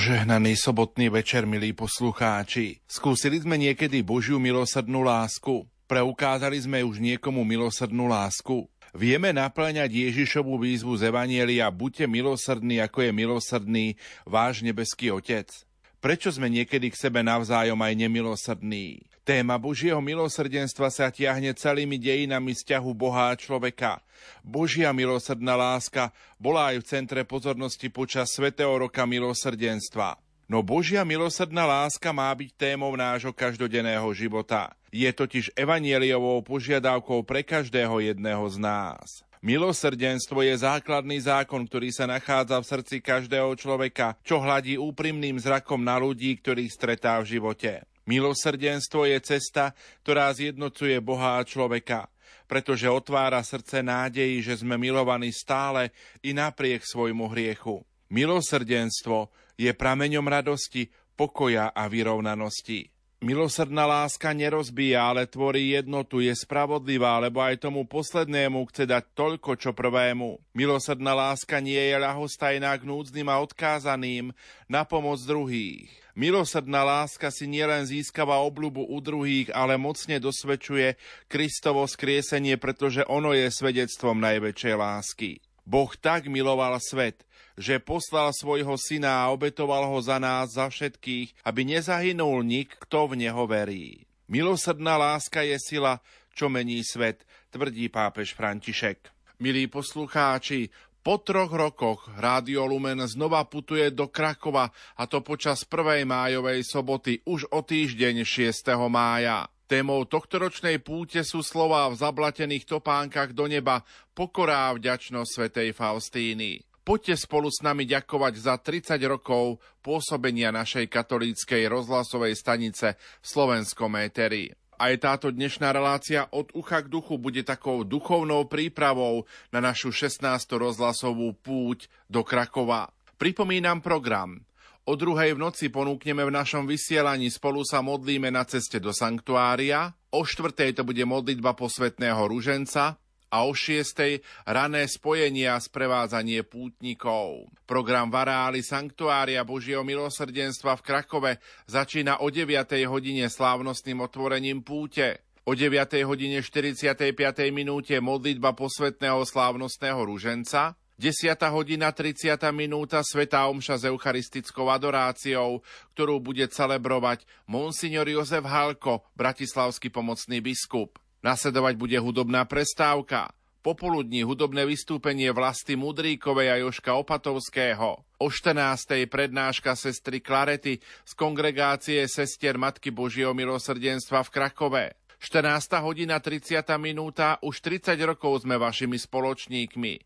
Požehnaný sobotný večer, milí poslucháči. Skúsili sme niekedy Božiu milosrdnú lásku? Preukázali sme už niekomu milosrdnú lásku? Vieme naplňať Ježišovú výzvu z Evanielia Buďte milosrdní, ako je milosrdný váš nebeský Otec? Prečo sme niekedy k sebe navzájom aj nemilosrdní? Téma Božieho milosrdenstva sa tiahne celými dejinami vzťahu Boha a človeka. Božia milosrdná láska bola aj v centre pozornosti počas Svetého roka milosrdenstva. No Božia milosrdná láska má byť témou nášho každodenného života. Je totiž evanieliovou požiadavkou pre každého jedného z nás. Milosrdenstvo je základný zákon, ktorý sa nachádza v srdci každého človeka, čo hladí úprimným zrakom na ľudí, ktorých stretá v živote. Milosrdenstvo je cesta, ktorá zjednocuje Boha a človeka, pretože otvára srdce nádeji, že sme milovaní stále i napriek svojmu hriechu. Milosrdenstvo je prameňom radosti, pokoja a vyrovnanosti. Milosrdná láska nerozbíja, ale tvorí jednotu, je spravodlivá, lebo aj tomu poslednému chce dať toľko, čo prvému. Milosrdná láska nie je ľahostajná k núdznym a odkázaným na pomoc druhých. Milosrdná láska si nielen získava obľubu u druhých, ale mocne dosvedčuje Kristovo skriesenie, pretože ono je svedectvom najväčšej lásky. Boh tak miloval svet, že poslal svojho syna a obetoval ho za nás, za všetkých, aby nezahynul nik, kto v neho verí. Milosrdná láska je sila, čo mení svet, tvrdí pápež František. Milí poslucháči, po troch rokoch Rádio Lumen znova putuje do Krakova a to počas prvej májovej soboty už o týždeň 6. mája. Témou tohtoročnej púte sú slová v zablatených topánkach do neba, pokorá vďačnosť svätej Faustíny. Poďte spolu s nami ďakovať za 30 rokov pôsobenia našej katolíckej rozhlasovej stanice v slovenskom éteri. Aj táto dnešná relácia od ucha k duchu bude takou duchovnou prípravou na našu 16. rozhlasovú púť do Krakova. Pripomínam program. O druhej v noci ponúkneme v našom vysielaní spolu sa modlíme na ceste do sanktuária, o štvrtej to bude modlitba posvetného ruženca, a o 6. rané spojenie a sprevádzanie pútnikov. Program Varály Sanktuária Božieho milosrdenstva v Krakove začína o 9. hodine slávnostným otvorením púte. O 9. hodine 45. minúte modlitba posvetného slávnostného ruženca, 10. hodina 30. minúta Svetá Omša s eucharistickou adoráciou, ktorú bude celebrovať monsignor Jozef Halko, bratislavský pomocný biskup. Nasledovať bude hudobná prestávka. Popoludní hudobné vystúpenie Vlasty Mudríkovej a Joška Opatovského. O 14. prednáška sestry Klarety z kongregácie sestier Matky Božieho milosrdenstva v Krakove. 14. hodina 30. minúta, už 30 rokov sme vašimi spoločníkmi.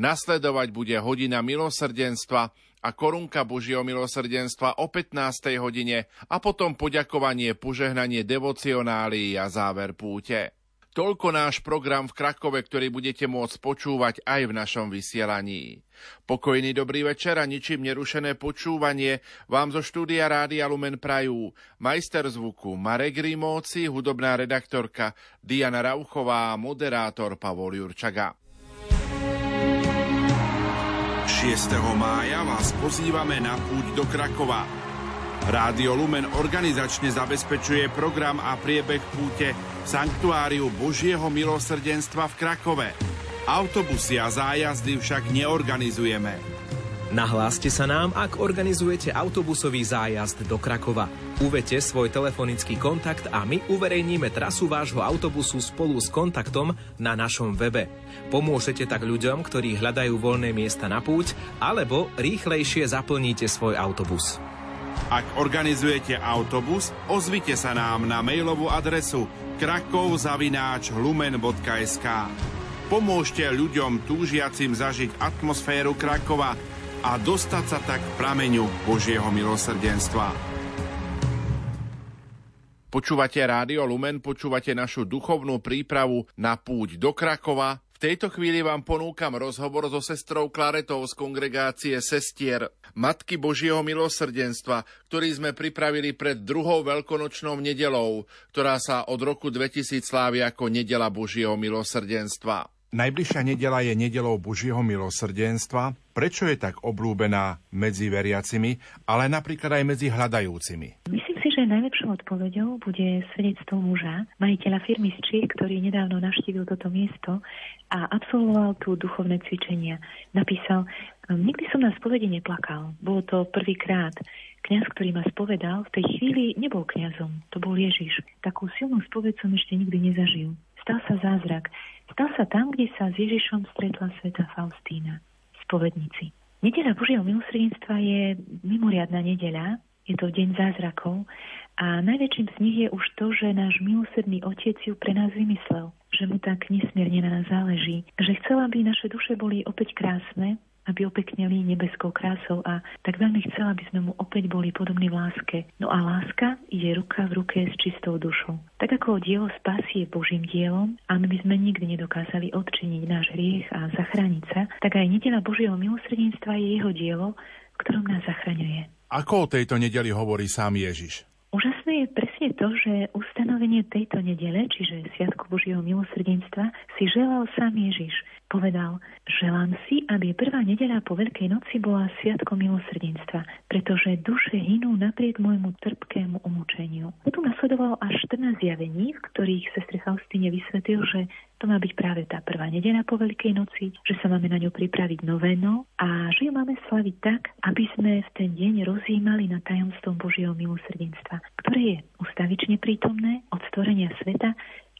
Nasledovať bude hodina milosrdenstva a korunka Božieho milosrdenstva o 15. hodine a potom poďakovanie, požehnanie devocionálii a záver púte. Toľko náš program v Krakove, ktorý budete môcť počúvať aj v našom vysielaní. Pokojný dobrý večer a ničím nerušené počúvanie vám zo štúdia Rádia Lumen Prajú. Majster zvuku Marek Rimóci, hudobná redaktorka Diana Rauchová a moderátor Pavol Jurčaga. 6. mája vás pozývame na púť do Krakova. Rádio Lumen organizačne zabezpečuje program a priebeh púte v Sanktuáriu Božieho milosrdenstva v Krakove. Autobusy a zájazdy však neorganizujeme. Nahláste sa nám, ak organizujete autobusový zájazd do Krakova. Uvete svoj telefonický kontakt a my uverejníme trasu vášho autobusu spolu s kontaktom na našom webe. Pomôžete tak ľuďom, ktorí hľadajú voľné miesta na púť, alebo rýchlejšie zaplníte svoj autobus. Ak organizujete autobus, ozvite sa nám na mailovú adresu krakov.lumen.sk Pomôžte ľuďom túžiacim zažiť atmosféru Krakova a dostať sa tak k prameňu Božieho milosrdenstva. Počúvate Rádio Lumen, počúvate našu duchovnú prípravu na púť do Krakova, tejto chvíli vám ponúkam rozhovor so sestrou Klaretou z kongregácie Sestier Matky Božieho milosrdenstva, ktorý sme pripravili pred druhou veľkonočnou nedelou, ktorá sa od roku 2000 slávi ako Nedela Božieho milosrdenstva. Najbližšia nedela je nedelou Božieho milosrdenstva. Prečo je tak oblúbená medzi veriacimi, ale napríklad aj medzi hľadajúcimi? Myslím že najlepšou odpoveďou bude svedectvo muža, majiteľa firmy z Čiek, ktorý nedávno navštívil toto miesto a absolvoval tu duchovné cvičenia. Napísal, nikdy som na spovede neplakal. Bolo to prvýkrát. Kňaz, ktorý ma spovedal, v tej chvíli nebol kňazom, to bol Ježiš. Takú silnú spoved som ešte nikdy nezažil. Stal sa zázrak. Stal sa tam, kde sa s Ježišom stretla sveta Faustína, spovednici. Nedeľa Božieho milosrdenstva je mimoriadná nedeľa, je to deň zázrakov a najväčším z nich je už to, že náš milosrdný Otec ju pre nás vymyslel, že mu tak nesmierne na nás záleží, že chcel, aby naše duše boli opäť krásne, aby opekneli nebeskou krásou a tak veľmi chcela, aby sme mu opäť boli podobní v láske. No a láska ide ruka v ruke s čistou dušou. Tak ako dielo spásy je Božím dielom a my by sme nikdy nedokázali odčiniť náš hriech a zachrániť sa, tak aj nedela Božieho milosrdenstva je jeho dielo, ktorom nás zachraňuje. Ako o tejto nedeli hovorí sám Ježiš? Úžasné je presne to, že ustanovenie tejto nedele, čiže Sviatku Božieho milosrdenstva, si želal sám Ježiš. Povedal, želám si, aby prvá nedeľa po Veľkej noci bola Sviatkom milosrdenstva, pretože duše hinú napriek môjmu trpkému umúčeniu. Tu nasledovalo až 14 zjavení, v ktorých sestre Faustine vysvetlil, že to má byť práve tá prvá nedeľa po Veľkej noci, že sa máme na ňu pripraviť noveno a že ju máme slaviť tak, aby sme v ten deň rozjímali na tajomstvom Božieho milosrdenstva, ktoré je ustavične prítomné od stvorenia sveta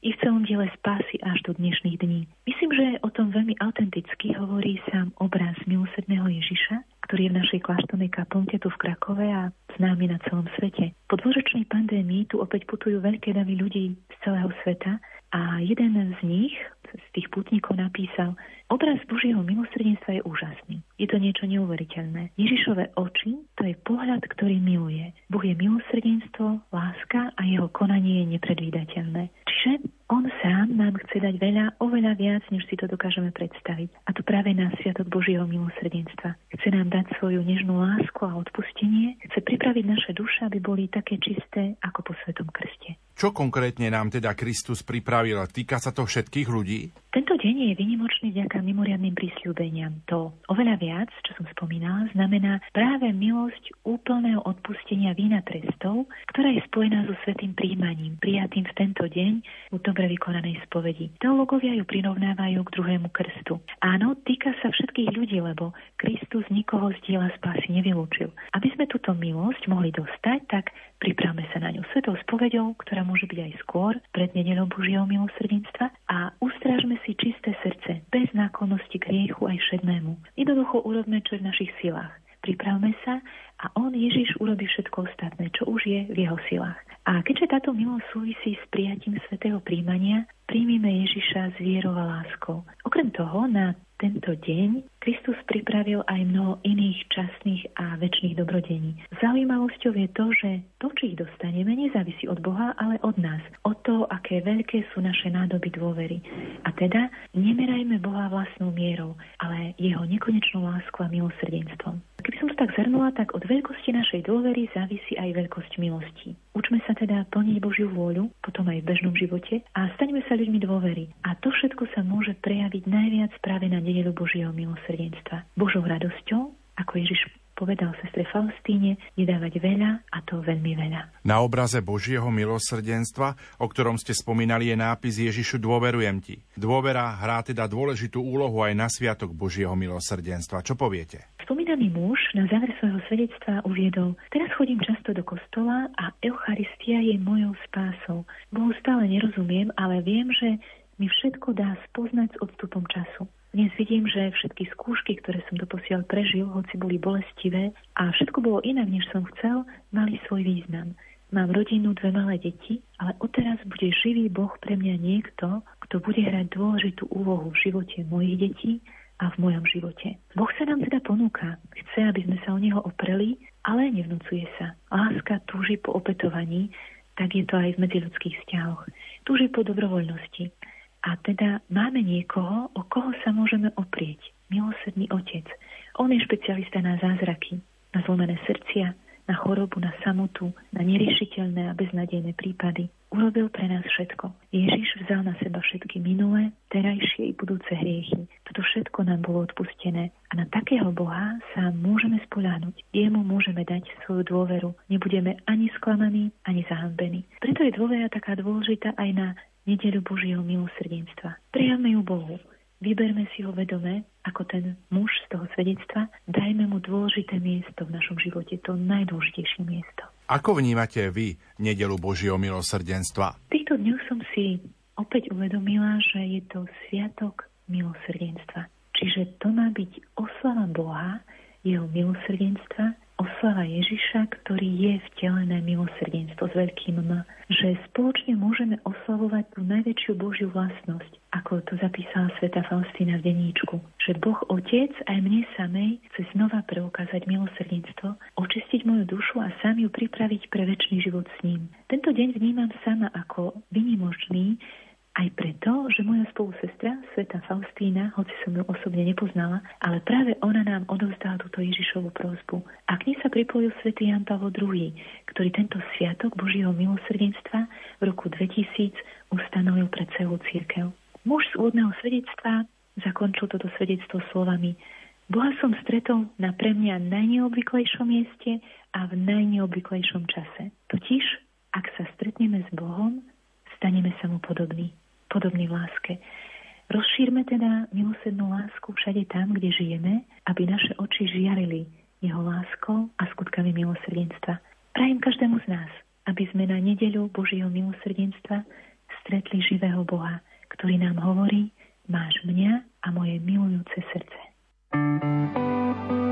i v celom diele spásy až do dnešných dní. Myslím, že o tom veľmi autenticky hovorí sám obraz milosrdného Ježiša, ktorý je v našej kláštornej kaplnke tu v Krakove a známy na celom svete. Po dôročnej pandémii tu opäť putujú veľké davy ľudí z celého sveta a jeden z nich, z tých putníkov napísal, obraz Božieho milosrdenstva je úžasný. Je to niečo neuveriteľné. Ježišové oči, to je pohľad, ktorý miluje. Boh je milosrdenstvo, láska a jeho konanie je nepredvídateľné. Čiže on sám nám chce dať veľa, oveľa viac, než si to dokážeme predstaviť. A to práve na Sviatok Božieho milosrdenstva. Chce nám dať svoju nežnú lásku a odpustenie, chce pripraviť naše duše, aby boli také čisté ako po Svetom Krste. Čo konkrétne nám teda Kristus pripravil? Týka sa to všetkých ľudí? Tento deň je vynimočný vďaka mimoriadným prísľubeniam. To oveľa viac, čo som spomínala, znamená práve milosť úplného odpustenia vína trestov, ktorá je spojená so svetým príjmaním, prijatým v tento deň u dobre vykonanej spovedi. Teológovia ju prirovnávajú k druhému krstu. Áno, týka sa všetkých ľudí, lebo Kristus nikoho z diela spásy nevylúčil. Aby sme túto milosť mohli dostať, tak pripravme sa na ňu svetou spovedou, ktorá môže byť aj skôr, pred nedelou Božieho milosrdenstva a ustrážme si čisté srdce, bez náklonnosti k riechu aj šednému. Jednoducho urobme, čo je v našich silách. Pripravme sa a on Ježiš urobí všetko ostatné, čo už je v jeho silách. A keďže táto milosť súvisí s prijatím svetého príjmania, príjmime Ježiša s vierou a láskou. Okrem toho, na tento deň Kristus pripravil aj mnoho iných časných a väčšných dobrodení. Zaujímavosťou je to, že to, či ich dostaneme, nezávisí od Boha, ale od nás. Od toho, aké veľké sú naše nádoby dôvery. A teda nemerajme Boha vlastnou mierou, ale jeho nekonečnou lásku a milosrdenstvom. Keby som to tak zhrnula, tak od veľkosti našej dôvery závisí aj veľkosť milosti. Učme sa teda plniť Božiu vôľu, potom aj v bežnom živote a staňme sa ľuďmi dôvery. A to všetko sa môže prejaviť najviac práve na nedelu Božieho milosrdenstva. Božou radosťou, ako Ježiš povedal sestre Faustíne, nedávať veľa a to veľmi veľa. Na obraze Božieho milosrdenstva, o ktorom ste spomínali, je nápis Ježišu dôverujem ti. Dôvera hrá teda dôležitú úlohu aj na sviatok Božieho milosrdenstva. Čo poviete? Spomínaný muž na záver svojho svedectva uviedol, teraz chodím často do kostola a Eucharistia je mojou spásou. Bohu stále nerozumiem, ale viem, že mi všetko dá spoznať s odstupom času. Dnes vidím, že všetky skúšky, ktoré som doposiaľ prežil, hoci boli bolestivé a všetko bolo inak, než som chcel, mali svoj význam. Mám rodinu, dve malé deti, ale odteraz bude živý Boh pre mňa niekto, kto bude hrať dôležitú úlohu v živote mojich detí a v mojom živote. Boh sa nám teda ponúka. Chce, aby sme sa o Neho opreli, ale nevnúcuje sa. Láska túži po opetovaní, tak je to aj v medziludských vzťahoch. Túži po dobrovoľnosti. A teda máme niekoho, o koho sa môžeme oprieť. Milosrdný Otec. On je špecialista na zázraky, na zlomené srdcia, na chorobu, na samotu, na neriešiteľné a beznadejné prípady. Urobil pre nás všetko. Ježiš vzal na seba všetky minulé, terajšie i budúce hriechy. Toto všetko nám bolo odpustené a na takého Boha sa môžeme spoľahnúť. Jemu môžeme dať svoju dôveru. Nebudeme ani sklamaní, ani zahambení. Preto je dôvera taká dôležitá aj na nedeľu Božieho milosrdenstva. Prijavme ju Bohu. Vyberme si ho vedome ako ten muž z toho svedectva. Dajme mu dôležité miesto v našom živote, to najdôležitejšie miesto. Ako vnímate vy nedelu Božieho milosrdenstva? V týchto dňoch som si opäť uvedomila, že je to sviatok milosrdenstva. Čiže to má byť oslava Boha, jeho milosrdenstva, oslava Ježiša, ktorý je vtelené milosrdenstvo s veľkým M, že spoločne môžeme oslavovať tú najväčšiu Božiu vlastnosť, ako to zapísala sveta Faustína v deníčku, že Boh Otec aj mne samej chce znova preukázať milosrdenstvo, očistiť moju dušu a sám ju pripraviť pre väčší život s ním. Tento deň vnímam sama ako vynimočný, aj preto, že moja spolusestra, sveta Faustína, hoci som ju osobne nepoznala, ale práve ona nám odovzdala túto Ježišovu prozbu. A k nej sa pripojil svätý Jan Pavel II, ktorý tento sviatok Božieho milosrdenstva v roku 2000 ustanovil pre celú církev. Muž z úvodného svedectva zakončil toto svedectvo slovami Boha som stretol na pre mňa najneobvyklejšom mieste a v najneobvyklejšom čase. Totiž, ak sa stretneme s Bohom, staneme sa mu podobní, podobní v láske. Rozšírme teda milosednú lásku všade tam, kde žijeme, aby naše oči žiarili jeho láskou a skutkami milosrdenstva. Prajem každému z nás, aby sme na nedeľu Božieho milosrdenstva stretli živého Boha, ktorý nám hovorí, máš mňa a moje milujúce srdce. K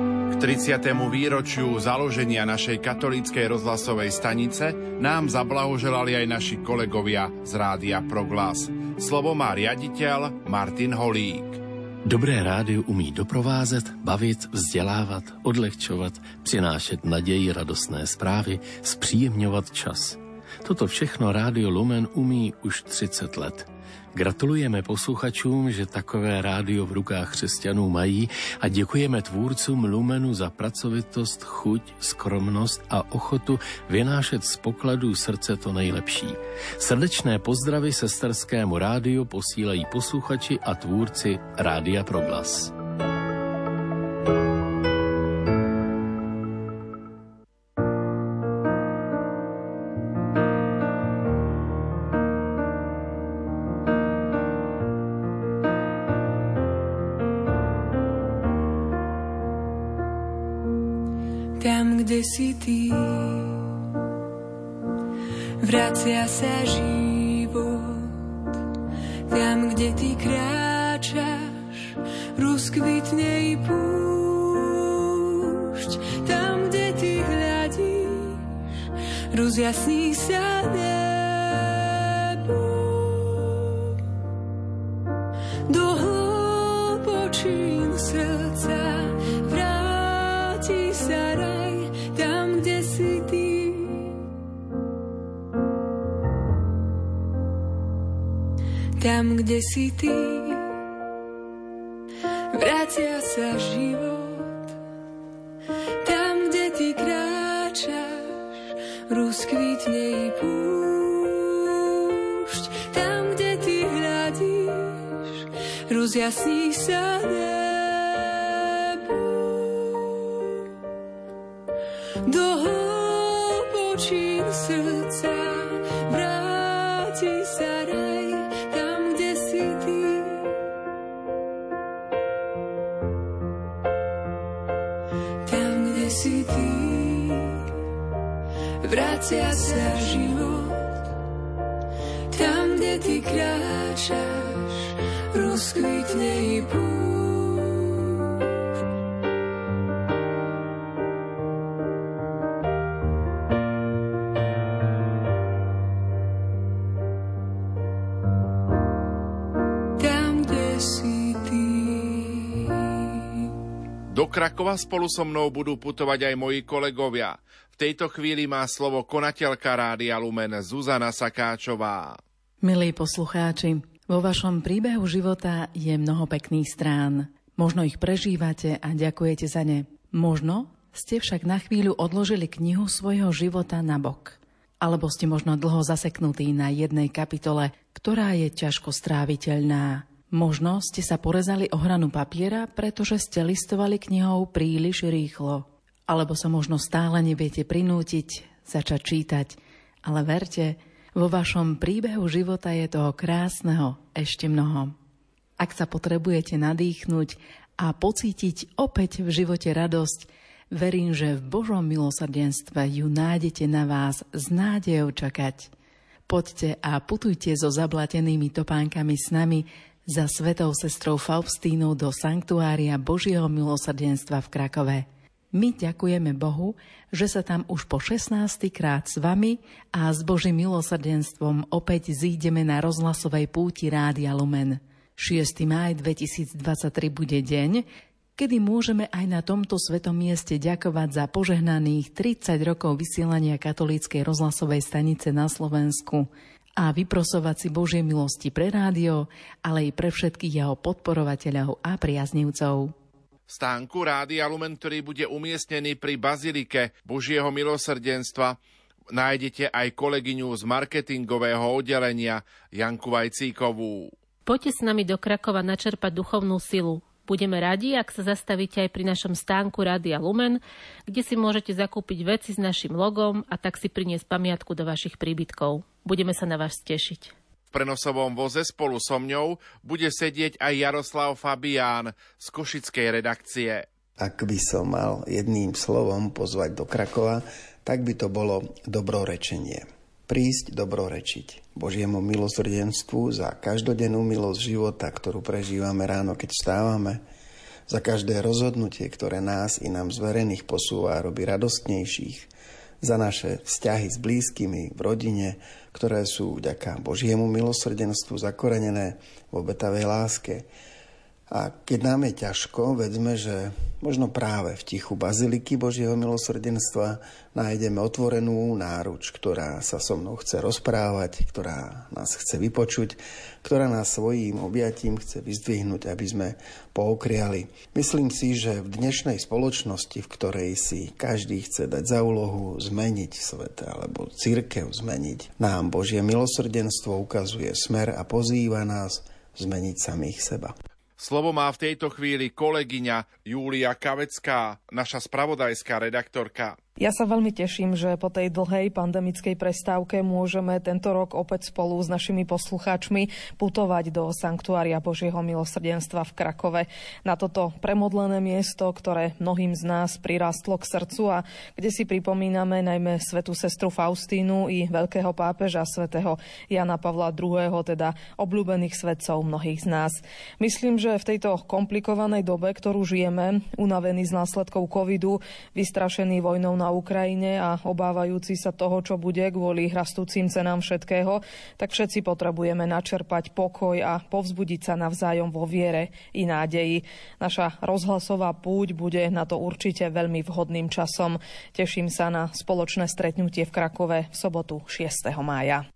30. výročiu založenia našej katolíckej rozhlasovej stanice nám zablahoželali aj naši kolegovia z Rádia Proglas. Slovo má riaditeľ Martin Holík. Dobré rádio umí doprovázet, bavit, vzdělávat, odlehčovat, přinášet naději, radostné zprávy, zpříjemňovat čas. Toto všechno Rádio Lumen umí už 30 let. Gratulujeme posluchačům, že takové rádio v rukách křesťanů mají a děkujeme tvůrcům Lumenu za pracovitost, chuť, skromnost a ochotu vynášet z pokladů srdce to nejlepší. Srdečné pozdravy sesterskému rádiu posílají posluchači a tvůrci Rádia Proglas. si ty. Vracia sa život tam, kde ty kráčaš, rozkvitne i púšť. Tam, kde ty hľadíš, rozjasní sa nám. Si ty. Krakova spolu so mnou budú putovať aj moji kolegovia. V tejto chvíli má slovo konateľka Rádia Lumen Zuzana Sakáčová. Milí poslucháči, vo vašom príbehu života je mnoho pekných strán. Možno ich prežívate a ďakujete za ne. Možno ste však na chvíľu odložili knihu svojho života na bok. Alebo ste možno dlho zaseknutí na jednej kapitole, ktorá je ťažko stráviteľná. Možno ste sa porezali o hranu papiera, pretože ste listovali knihou príliš rýchlo. Alebo sa možno stále neviete prinútiť začať čítať. Ale verte, vo vašom príbehu života je toho krásneho ešte mnoho. Ak sa potrebujete nadýchnuť a pocítiť opäť v živote radosť, verím, že v Božom milosrdenstve ju nájdete na vás s nádejou čakať. Poďte a putujte so zablatenými topánkami s nami za svetou sestrou Faustínou do Sanktuária Božieho milosrdenstva v Krakove. My ďakujeme Bohu, že sa tam už po 16. krát s vami a s Božím milosrdenstvom opäť zídeme na rozhlasovej púti Rádia Lumen. 6. máj 2023 bude deň, kedy môžeme aj na tomto svetom mieste ďakovať za požehnaných 30 rokov vysielania katolíckej rozhlasovej stanice na Slovensku a vyprosovať si Božie milosti pre rádio, ale i pre všetkých jeho podporovateľov a priaznivcov. Stánku Rádia Lumen, ktorý bude umiestnený pri Bazilike Božieho milosrdenstva, nájdete aj kolegyňu z marketingového oddelenia Janku Vajcíkovú. Poďte s nami do Krakova načerpať duchovnú silu. Budeme radi, ak sa zastavíte aj pri našom stánku Rádia Lumen, kde si môžete zakúpiť veci s našim logom a tak si priniesť pamiatku do vašich príbytkov. Budeme sa na vás tešiť. V prenosovom voze spolu so mňou bude sedieť aj Jaroslav Fabián z Košickej redakcie. Ak by som mal jedným slovom pozvať do Krakova, tak by to bolo dobrorečenie. Prísť dobrorečiť Božiemu milosrdenstvu za každodennú milosť života, ktorú prežívame ráno, keď stávame, za každé rozhodnutie, ktoré nás i nám zverených posúva a robí radostnejších, za naše vzťahy s blízkymi v rodine, ktoré sú vďaka Božiemu milosrdenstvu zakorenené v obetavej láske, a keď nám je ťažko, vedzme, že možno práve v tichu Baziliky Božieho milosrdenstva nájdeme otvorenú náruč, ktorá sa so mnou chce rozprávať, ktorá nás chce vypočuť, ktorá nás svojím objatím chce vyzdvihnúť, aby sme pookriali. Myslím si, že v dnešnej spoločnosti, v ktorej si každý chce dať za úlohu zmeniť svet alebo církev zmeniť, nám Božie milosrdenstvo ukazuje smer a pozýva nás zmeniť samých seba. Slovo má v tejto chvíli kolegyňa Júlia Kavecká, naša spravodajská redaktorka. Ja sa veľmi teším, že po tej dlhej pandemickej prestávke môžeme tento rok opäť spolu s našimi poslucháčmi putovať do Sanktuária Božieho milosrdenstva v Krakove na toto premodlené miesto, ktoré mnohým z nás prirastlo k srdcu a kde si pripomíname najmä svetú sestru Faustínu i veľkého pápeža svätého Jana Pavla II., teda obľúbených svetcov mnohých z nás. Myslím, že v tejto komplikovanej dobe, ktorú žijeme, unavený z následkov covidu, vystrašený vojnou na Ukrajine a obávajúci sa toho, čo bude kvôli rastúcim cenám všetkého, tak všetci potrebujeme načerpať pokoj a povzbudiť sa navzájom vo viere i nádeji. Naša rozhlasová púť bude na to určite veľmi vhodným časom. Teším sa na spoločné stretnutie v Krakove v sobotu 6. mája.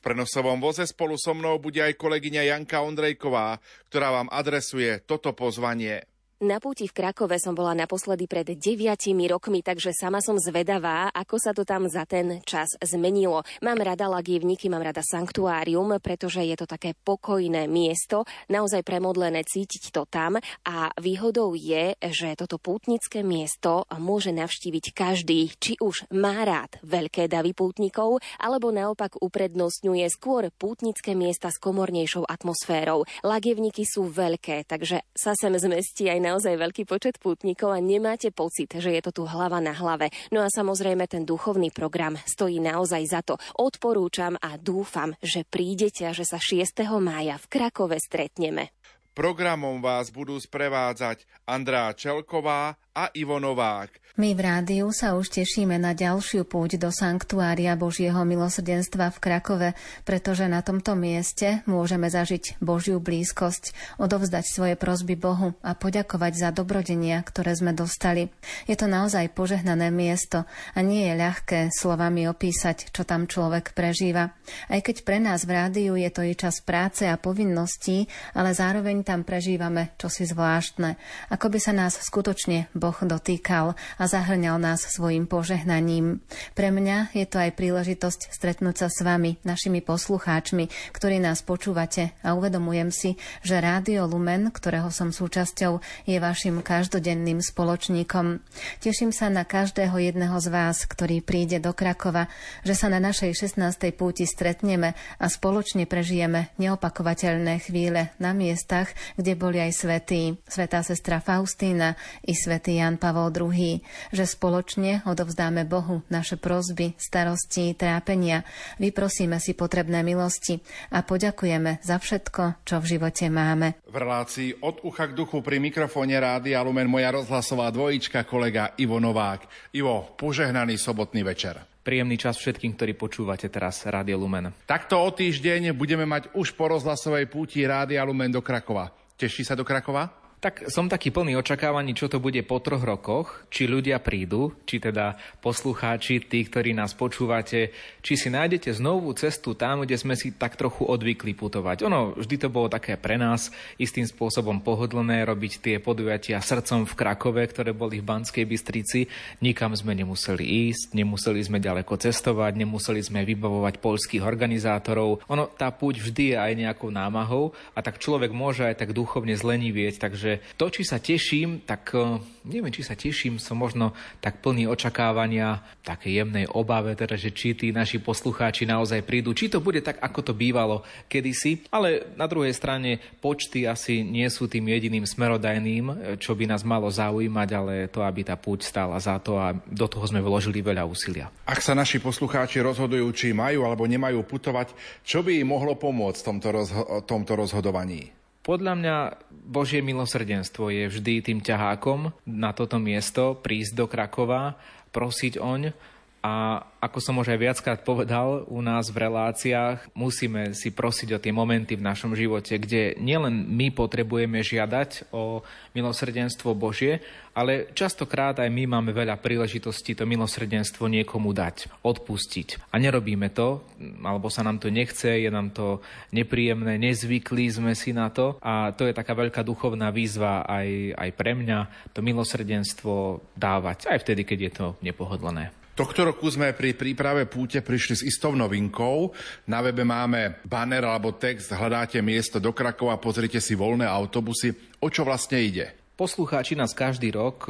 V prenosovom voze spolu so mnou bude aj kolegyňa Janka Ondrejková, ktorá vám adresuje toto pozvanie. Na púti v Krakove som bola naposledy pred deviatimi rokmi, takže sama som zvedavá, ako sa to tam za ten čas zmenilo. Mám rada lagievníky, mám rada sanktuárium, pretože je to také pokojné miesto, naozaj premodlené cítiť to tam a výhodou je, že toto pútnické miesto môže navštíviť každý, či už má rád veľké davy pútnikov, alebo naopak uprednostňuje skôr pútnické miesta s komornejšou atmosférou. Lagievníky sú veľké, takže sa sem zmestí aj na naozaj veľký počet pútnikov a nemáte pocit, že je to tu hlava na hlave. No a samozrejme ten duchovný program stojí naozaj za to. Odporúčam a dúfam, že prídete a že sa 6. mája v Krakove stretneme. Programom vás budú sprevádzať Andrá Čelková a Ivo Novák. My v rádiu sa už tešíme na ďalšiu púť do Sanktuária Božieho milosrdenstva v Krakove, pretože na tomto mieste môžeme zažiť Božiu blízkosť, odovzdať svoje prosby Bohu a poďakovať za dobrodenia, ktoré sme dostali. Je to naozaj požehnané miesto a nie je ľahké slovami opísať, čo tam človek prežíva. Aj keď pre nás v rádiu je to i čas práce a povinností, ale zároveň tam prežívame čosi zvláštne, ako by sa nás skutočne Boh dotýkal a zahrňal nás svojim požehnaním. Pre mňa je to aj príležitosť stretnúť sa s vami, našimi poslucháčmi, ktorí nás počúvate a uvedomujem si, že Rádio Lumen, ktorého som súčasťou, je vašim každodenným spoločníkom. Teším sa na každého jedného z vás, ktorý príde do Krakova, že sa na našej 16. púti stretneme a spoločne prežijeme neopakovateľné chvíle na miestach, kde boli aj svetí, svetá sestra Faustína i svätý Jan Pavol II, že spoločne odovzdáme Bohu naše prozby, starosti, trápenia, vyprosíme si potrebné milosti a poďakujeme za všetko, čo v živote máme. V relácii od ucha k duchu pri mikrofóne Rádia Lumen moja rozhlasová dvojička kolega Ivo Novák. Ivo, požehnaný sobotný večer. Príjemný čas všetkým, ktorí počúvate teraz Rádio Lumen. Takto o týždeň budeme mať už po rozhlasovej púti Rádia Lumen do Krakova. Teší sa do Krakova? Tak som taký plný očakávaní, čo to bude po troch rokoch, či ľudia prídu, či teda poslucháči, tí, ktorí nás počúvate, či si nájdete znovu cestu tam, kde sme si tak trochu odvykli putovať. Ono, vždy to bolo také pre nás istým spôsobom pohodlné robiť tie podujatia srdcom v Krakove, ktoré boli v Banskej Bystrici. Nikam sme nemuseli ísť, nemuseli sme ďaleko cestovať, nemuseli sme vybavovať polských organizátorov. Ono, tá púť vždy je aj nejakou námahou a tak človek môže aj tak duchovne zlenivieť, takže Takže to, či sa teším, tak e, neviem, či sa teším, som možno tak plný očakávania, také jemnej obave, teda, že či tí naši poslucháči naozaj prídu, či to bude tak, ako to bývalo kedysi, ale na druhej strane počty asi nie sú tým jediným smerodajným, e, čo by nás malo zaujímať, ale to, aby tá púť stála za to a do toho sme vložili veľa úsilia. Ak sa naši poslucháči rozhodujú, či majú alebo nemajú putovať, čo by im mohlo pomôcť v tomto, rozho- tomto rozhodovaní? Podľa mňa Božie milosrdenstvo je vždy tým ťahákom na toto miesto, prísť do Krakova, prosiť oň a ako som už aj viackrát povedal u nás v reláciách, musíme si prosiť o tie momenty v našom živote, kde nielen my potrebujeme žiadať o milosrdenstvo Božie, ale častokrát aj my máme veľa príležitostí to milosrdenstvo niekomu dať, odpustiť. A nerobíme to, alebo sa nám to nechce, je nám to nepríjemné, nezvyklí sme si na to a to je taká veľká duchovná výzva aj, aj pre mňa, to milosrdenstvo dávať, aj vtedy, keď je to nepohodlné. Tohto roku sme pri príprave púte prišli s istou novinkou. Na webe máme banner alebo text, hľadáte miesto do Krakova, pozrite si voľné autobusy. O čo vlastne ide? Poslucháči nás každý rok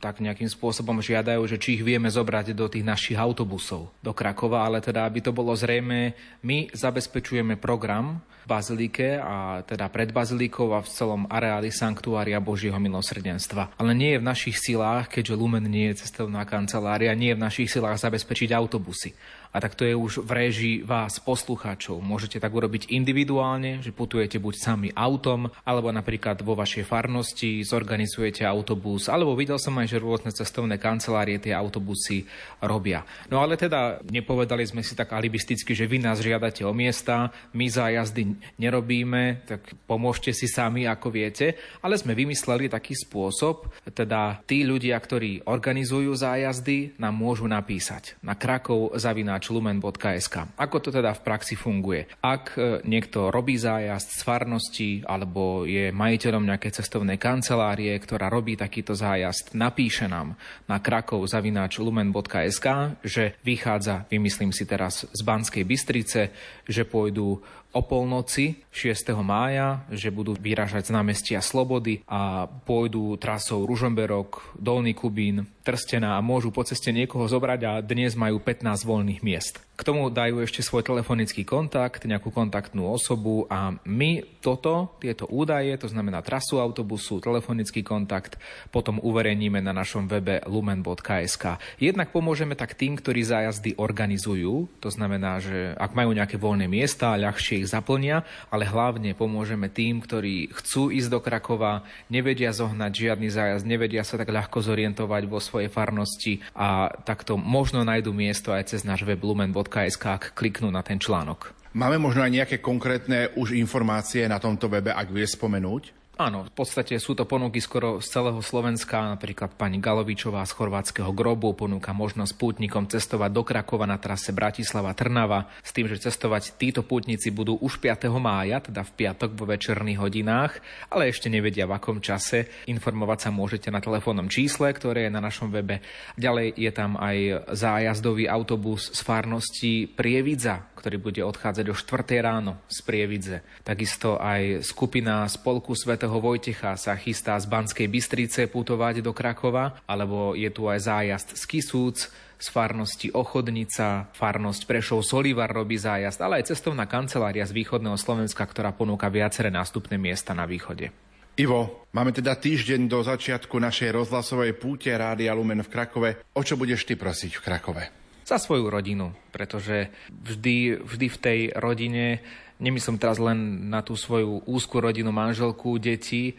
tak nejakým spôsobom žiadajú, že či ich vieme zobrať do tých našich autobusov do Krakova, ale teda, aby to bolo zrejme, my zabezpečujeme program v Bazilike a teda pred Bazilikou a v celom areáli Sanktuária Božieho milosrdenstva. Ale nie je v našich silách, keďže Lumen nie je cestovná kancelária, nie je v našich silách zabezpečiť autobusy. A tak to je už v réžii vás, poslucháčov. Môžete tak urobiť individuálne, že putujete buď sami autom, alebo napríklad vo vašej farnosti zorganizujete autobus, alebo videl som aj, že rôzne cestovné kancelárie tie autobusy robia. No ale teda nepovedali sme si tak alibisticky, že vy nás žiadate o miesta, my zájazdy nerobíme, tak pomôžte si sami, ako viete, ale sme vymysleli taký spôsob, teda tí ľudia, ktorí organizujú zájazdy, nám môžu napísať na krakov zavináč lumen.sk. Ako to teda v praxi funguje? Ak e, niekto robí zájazd z farnosti alebo je majiteľom nejakej cestovnej kancelárie, ktorá robí takýto zájazd, napíše nám na krakov zavináč lumen.sk, že vychádza, vymyslím si teraz, z Banskej Bystrice, že pôjdu o polnoci 6. mája, že budú vyražať z námestia Slobody a pôjdu trasou Ružomberok, Dolný Kubín, Trstená a môžu po ceste niekoho zobrať a dnes majú 15 voľných miest. K tomu dajú ešte svoj telefonický kontakt, nejakú kontaktnú osobu a my toto, tieto údaje, to znamená trasu autobusu, telefonický kontakt, potom uverejníme na našom webe lumen.sk. Jednak pomôžeme tak tým, ktorí zájazdy organizujú, to znamená, že ak majú nejaké voľné miesta, ľahšie ich zaplnia, ale hlavne pomôžeme tým, ktorí chcú ísť do Krakova, nevedia zohnať žiadny zájazd, nevedia sa tak ľahko zorientovať vo svojej farnosti a takto možno nájdu miesto aj cez náš web lumen.sk ak kliknú na ten článok. Máme možno aj nejaké konkrétne už informácie na tomto webe, ak vie spomenúť? Áno, v podstate sú to ponuky skoro z celého Slovenska. Napríklad pani Galovičová z chorvátskeho grobu ponúka možnosť pútnikom cestovať do Krakova na trase Bratislava-Trnava s tým, že cestovať títo pútnici budú už 5. mája, teda v piatok vo večerných hodinách, ale ešte nevedia v akom čase. Informovať sa môžete na telefónnom čísle, ktoré je na našom webe. Ďalej je tam aj zájazdový autobus z farnosti Prievidza, ktorý bude odchádzať o 4. ráno z Prievidze. Takisto aj skupina Spolku svätého Vojtecha sa chystá z Banskej Bystrice putovať do Krakova, alebo je tu aj zájazd z Kisúc, z farnosti Ochodnica, farnosť Prešov Solivar robí zájazd, ale aj cestovná kancelária z východného Slovenska, ktorá ponúka viaceré nástupné miesta na východe. Ivo, máme teda týždeň do začiatku našej rozhlasovej púte Rádia Lumen v Krakove. O čo budeš ty prosiť v Krakove? Za svoju rodinu, pretože vždy, vždy v tej rodine Nemyslím teraz len na tú svoju úzkú rodinu, manželku, deti,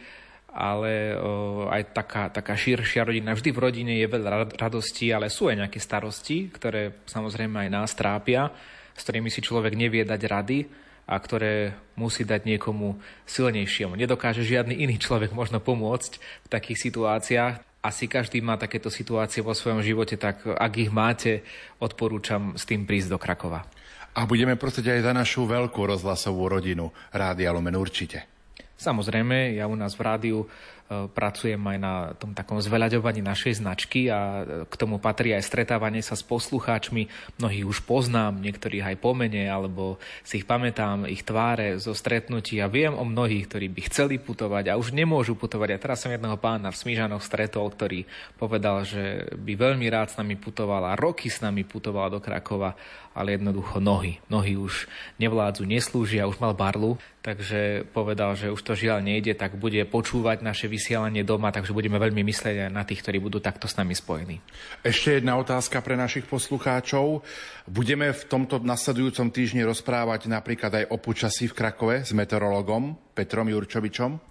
ale o, aj taká, taká širšia rodina. Vždy v rodine je veľa radostí, ale sú aj nejaké starosti, ktoré samozrejme aj nás trápia, s ktorými si človek nevie dať rady a ktoré musí dať niekomu silnejšiemu. Nedokáže žiadny iný človek možno pomôcť v takých situáciách. Asi každý má takéto situácie vo svojom živote, tak ak ich máte, odporúčam s tým prísť do Krakova. A budeme prosiť aj za našu veľkú rozhlasovú rodinu Rádia Lumen určite. Samozrejme, ja u nás v rádiu pracujem aj na tom takom zveľaďovaní našej značky a k tomu patrí aj stretávanie sa s poslucháčmi. Mnohých už poznám, niektorých aj po mene, alebo si ich pamätám, ich tváre zo stretnutí a viem o mnohých, ktorí by chceli putovať a už nemôžu putovať. A teraz som jedného pána v Smížanoch stretol, ktorý povedal, že by veľmi rád s nami putoval a roky s nami putoval do Krakova, ale jednoducho nohy. Nohy už nevládzu, neslúžia, už mal barlu, takže povedal, že už to žiaľ nejde, tak bude počúvať naše vysielanie doma, takže budeme veľmi myslieť aj na tých, ktorí budú takto s nami spojení. Ešte jedna otázka pre našich poslucháčov. Budeme v tomto nasledujúcom týždni rozprávať napríklad aj o počasí v Krakove s meteorologom Petrom Jurčovičom?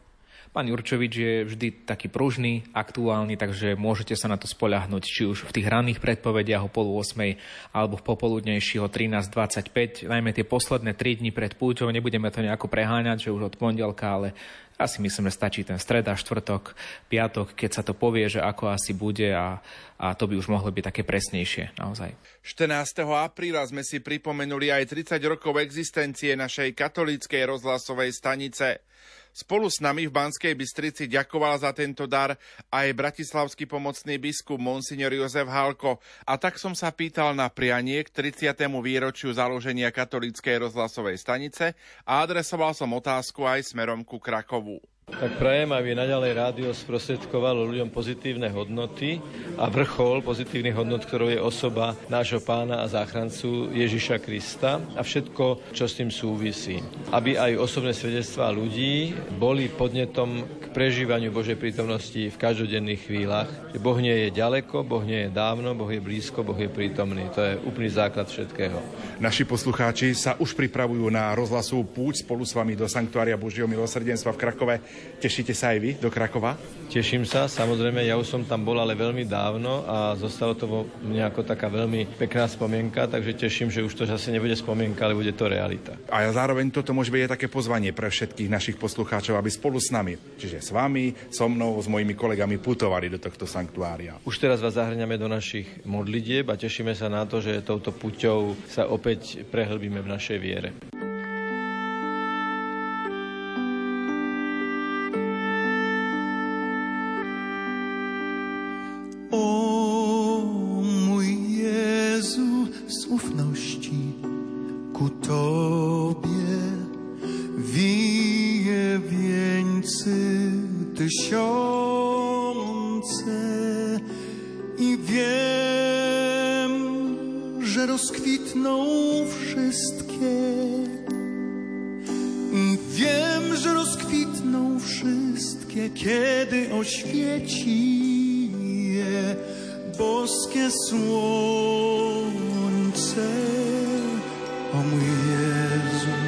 Pán Jurčovič je vždy taký pružný, aktuálny, takže môžete sa na to spoľahnúť, či už v tých ranných predpovediach o pol 8 alebo v popoludnejších o 13.25, najmä tie posledné 3 dni pred púťou, nebudeme to nejako preháňať, že už od pondelka, ale ja si myslím, že stačí ten streda, štvrtok, piatok, keď sa to povie, že ako asi bude a, a to by už mohlo byť také presnejšie naozaj. 14. apríla sme si pripomenuli aj 30 rokov existencie našej katolíckej rozhlasovej stanice. Spolu s nami v Banskej Bystrici ďakoval za tento dar aj bratislavský pomocný biskup Monsignor Jozef Halko a tak som sa pýtal na prianie k 30. výročiu založenia katolíckej rozhlasovej stanice a adresoval som otázku aj smerom ku Krakovu. Tak prajem, aby naďalej rádio sprostredkovalo ľuďom pozitívne hodnoty a vrchol pozitívnych hodnot, ktorou je osoba nášho pána a záchrancu Ježiša Krista a všetko, čo s tým súvisí. Aby aj osobné svedectvá ľudí boli podnetom k prežívaniu Božej prítomnosti v každodenných chvíľach. Boh nie je ďaleko, Boh nie je dávno, Boh je blízko, Boh je prítomný. To je úplný základ všetkého. Naši poslucháči sa už pripravujú na rozhlasovú púť spolu s vami do Sanktuária Božieho milosrdenstva v Krakove. Tešíte sa aj vy do Krakova? Teším sa, samozrejme, ja už som tam bol, ale veľmi dávno a zostalo to vo mne ako taká veľmi pekná spomienka, takže teším, že už to zase nebude spomienka, ale bude to realita. A zároveň toto môže byť aj také pozvanie pre všetkých našich poslucháčov, aby spolu s nami, čiže s vami, so mnou, s mojimi kolegami putovali do tohto sanktuária. Už teraz vás zahrňame do našich modlitieb a tešíme sa na to, že touto puťou sa opäť prehlbíme v našej viere. Mój Jezu, z ufności ku Tobie. Wije wieńcy tysiące i wiem, że rozkwitną wszystkie. I wiem, że rozkwitną wszystkie, kiedy oświeci boske sunce, o mu Jezu.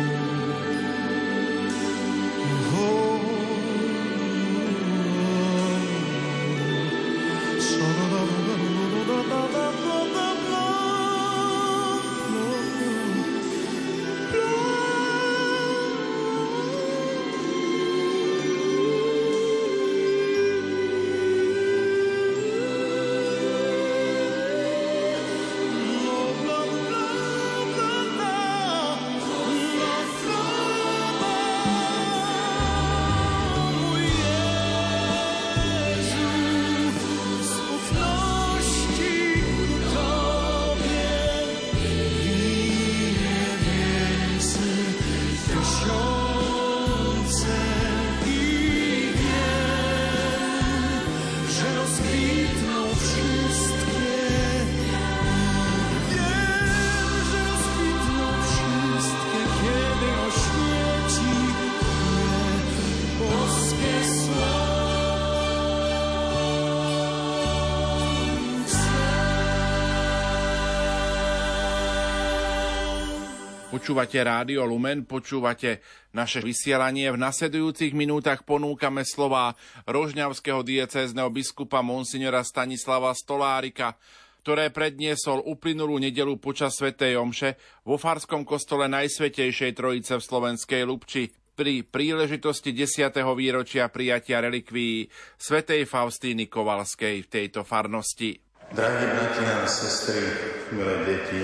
Počúvate Rádio Lumen, počúvate naše vysielanie. V nasledujúcich minútach ponúkame slova rožňavského diecézneho biskupa monsignora Stanislava Stolárika, ktoré predniesol uplynulú nedelu počas Svetej Omše vo Farskom kostole Najsvetejšej Trojice v Slovenskej Lubči pri príležitosti 10. výročia prijatia relikvií svätej Faustíny Kovalskej v tejto farnosti. Drahí bratia a sestry, milé deti,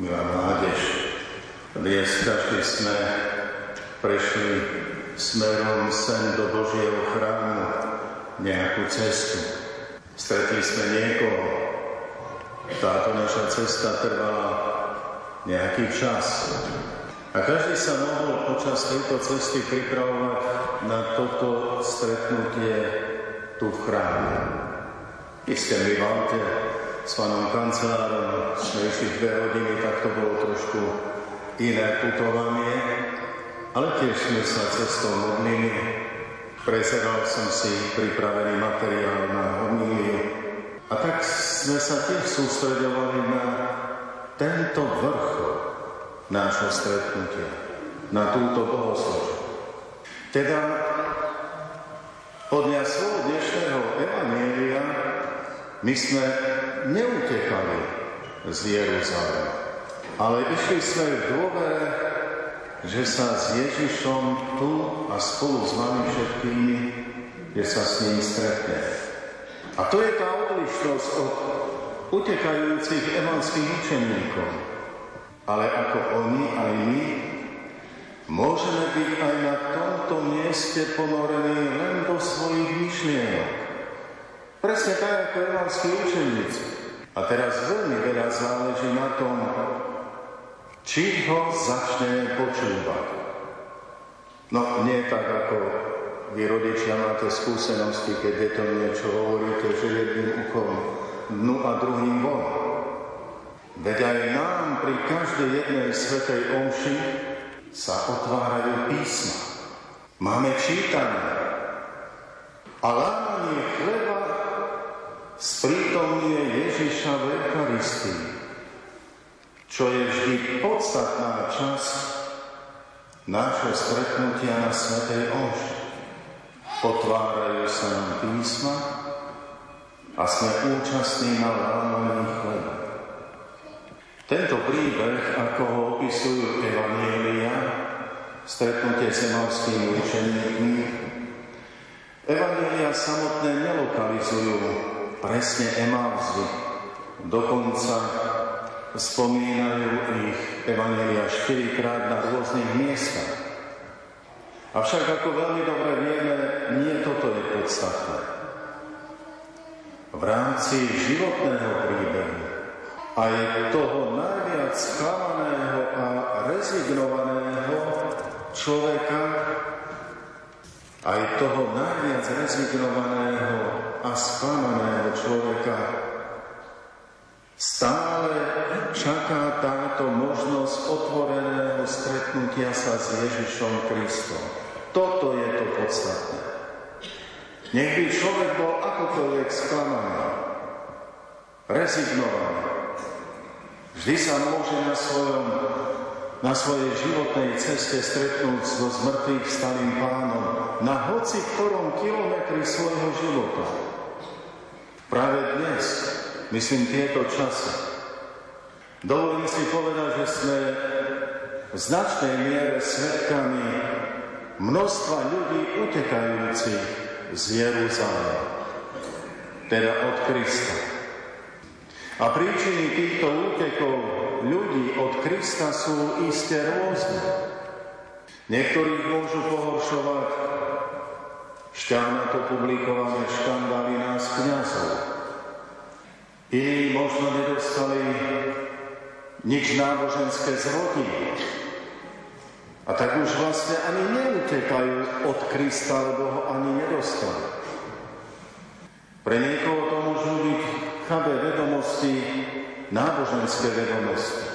milá mládež, dnes každý sme prešli smerom sem do Božieho chrámu nejakú cestu. Stretli sme niekoho. Táto naša cesta trvala nejaký čas. A každý sa mohol počas tejto cesty pripravovať na toto stretnutie tu v chráme. Isté my Valte s pánom kancelárom sme išli dve hodiny, tak to bolo trošku iné putovanie, ale tiež sme sa cestou modlili. Prezeral som si pripravený materiál na homíliu a tak sme sa tiež sústredovali na tento vrch nášho stretnutia, na túto bohoslužbu. Teda podľa svojho dnešného evanielia my sme neutekali z Jeruzalema. Ale išli sme v dôvere, že sa s Ježišom tu a spolu s vami všetkými, že sa s ním stretne. A to je tá odlišnosť od utekajúcich emanských učeníkov. Ale ako oni, aj my, môžeme byť aj na tomto mieste ponorení len do svojich myšlienok. Presne tak ako emanskí učeníci. A teraz veľmi veľa záleží na tom, či ho začne počúvať. No nie tak, ako vy rodičia máte skúsenosti, keď je to niečo hovoríte, že jedným uchom dnu a druhým von. Veď aj nám pri každej jednej svetej omši sa otvárajú písma. Máme čítanie. A lámanie chleba sprítomnie Ježiša v Eucharistii čo je vždy podstatná časť nášho stretnutia na Svetej Omši. Potvárajú sa nám písma a sme účastní na lámaní chleba. Tento príbeh, ako ho opisujú Evanielia, stretnutie s emalskými učeníkmi, Evanielia samotné nelokalizujú presne Emalzy, dokonca spomínajú ich Evangelia štyrikrát na rôznych miestach. Avšak ako veľmi dobre vieme, nie toto je podstatné. V rámci životného príbehu aj toho najviac sklamaného a rezignovaného človeka, aj toho najviac rezignovaného a sklamaného človeka Stále čaká táto možnosť otvoreného stretnutia sa s Ježišom Kristom. Toto je to podstatné. Nech by človek bol akokoľvek sklamaný, rezignovaný. Vždy sa môže na, svojom, na svojej životnej ceste stretnúť so zmrtvých starým pánom na hoci ktorom kilometri svojho života. Práve dnes myslím tieto časy. Dovolím si povedať, že sme v značnej miere svetkami množstva ľudí utekajúcich z Jeruzalema, teda od Krista. A príčiny týchto útekov ľudí od Krista sú iste rôzne. Niektorých môžu pohoršovať šťavnato publikované škandály nás kniazov, Iní možno nedostali nič náboženské z rodiny. A tak už vlastne ani neutekajú od Krista, lebo ho ani nedostali. Pre niekoho to môžu byť chabé vedomosti, náboženské vedomosti.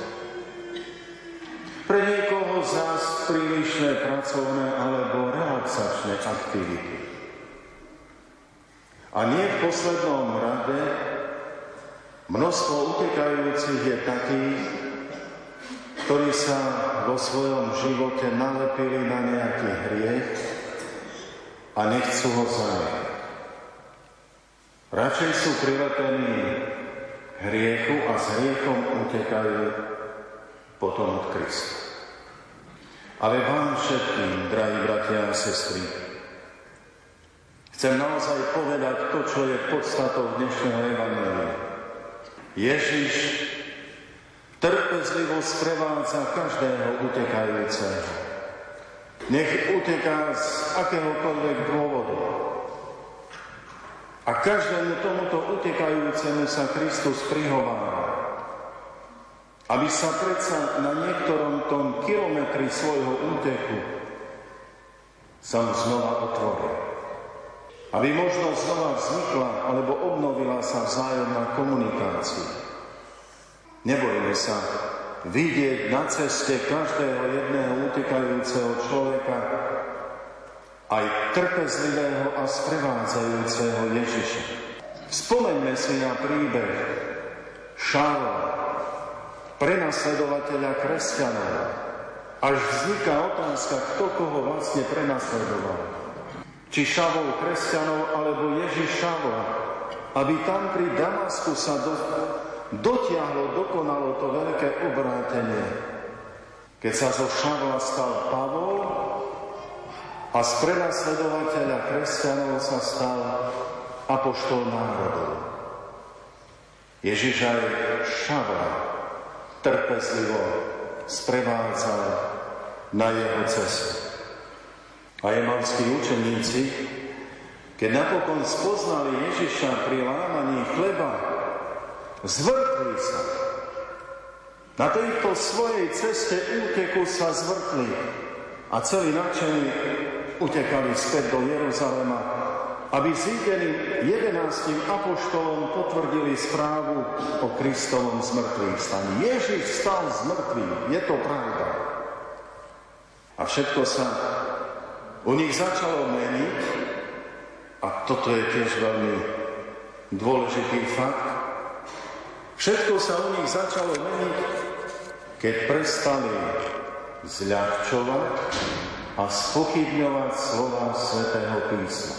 Pre niekoho zás prílišné pracovné alebo relaxačné aktivity. A nie v poslednom rade Množstvo utekajúcich je takých, ktorí sa vo svojom živote nalepili na nejaký hriech a nechcú ho zanechať. Radšej sú prilepení hriechu a s hriechom utekajú potom od Krista. Ale vám všetkým, drahí bratia a sestry, chcem naozaj povedať to, čo je podstatou dnešného Evangelia. Ježiš trpezlivo sprevádza každého utekajúceho. Nech uteká z akéhokoľvek dôvodu. A každému tomuto utekajúcemu sa Kristus prihovára. Aby sa predsa na niektorom tom kilometri svojho úteku sa mu znova otvoril. Aby možno znova vznikla alebo obnovila sa vzájomná komunikácia. Nebojme sa vidieť na ceste každého jedného utekajúceho človeka aj trpezlivého a sprevádzajúceho Ježiša. Spomeňme si na príbeh Šála, prenasledovateľa kresťanov. Až vzniká otázka, kto koho vlastne prenasledoval. Či Šavol kresťanov, alebo Ježiš Šavola, aby tam pri Damasku sa do, dotiahlo, dokonalo to veľké obrátenie. Keď sa zo Šavla stal Pavol a z prenasledovateľa kresťanov sa stal apoštol národov. Ježiš aj Šavla trpezlivo sprevádzal na jeho cestu. A jemanskí učeníci, keď napokon spoznali Ježiša pri lámaní chleba, Zvrtli sa. Na tejto svojej ceste úteku sa zvrtli a celý nadšení utekali späť do Jeruzalema, aby zídeným jedenáctim apoštolom potvrdili správu o Kristovom zmrtvých staní. Ježiš stal z mŕtvych, je to pravda. A všetko sa u nich začalo meniť a toto je tiež veľmi dôležitý fakt, Všetko sa u nich začalo meniť, keď prestali zľahčovať a spochybňovať slova svätého písma.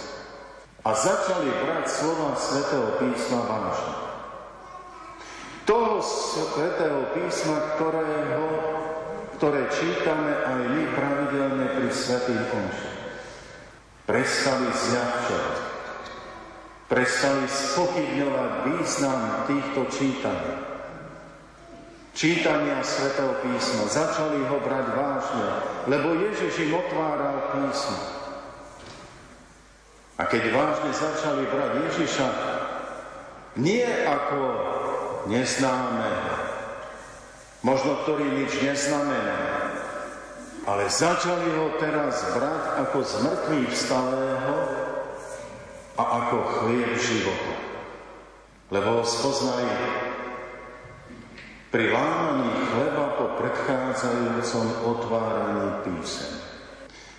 A začali brať slova svätého písma vážne. Toho svätého písma, ktorého, ktoré čítame aj my pravidelne pri svätých omši. Prestali zľahčovať prestali spochybňovať význam týchto čítaní. Čítania svätého písma, začali ho brať vážne, lebo Ježiš im otváral písmo. A keď vážne začali brať Ježiša, nie ako neznáme, možno ktorý nič neznamená, ale začali ho teraz brať ako zmrtvý vstalého, a ako chlieb života. Lebo ho spoznali pri lámaní chleba po predchádzajúcom otváraní písem.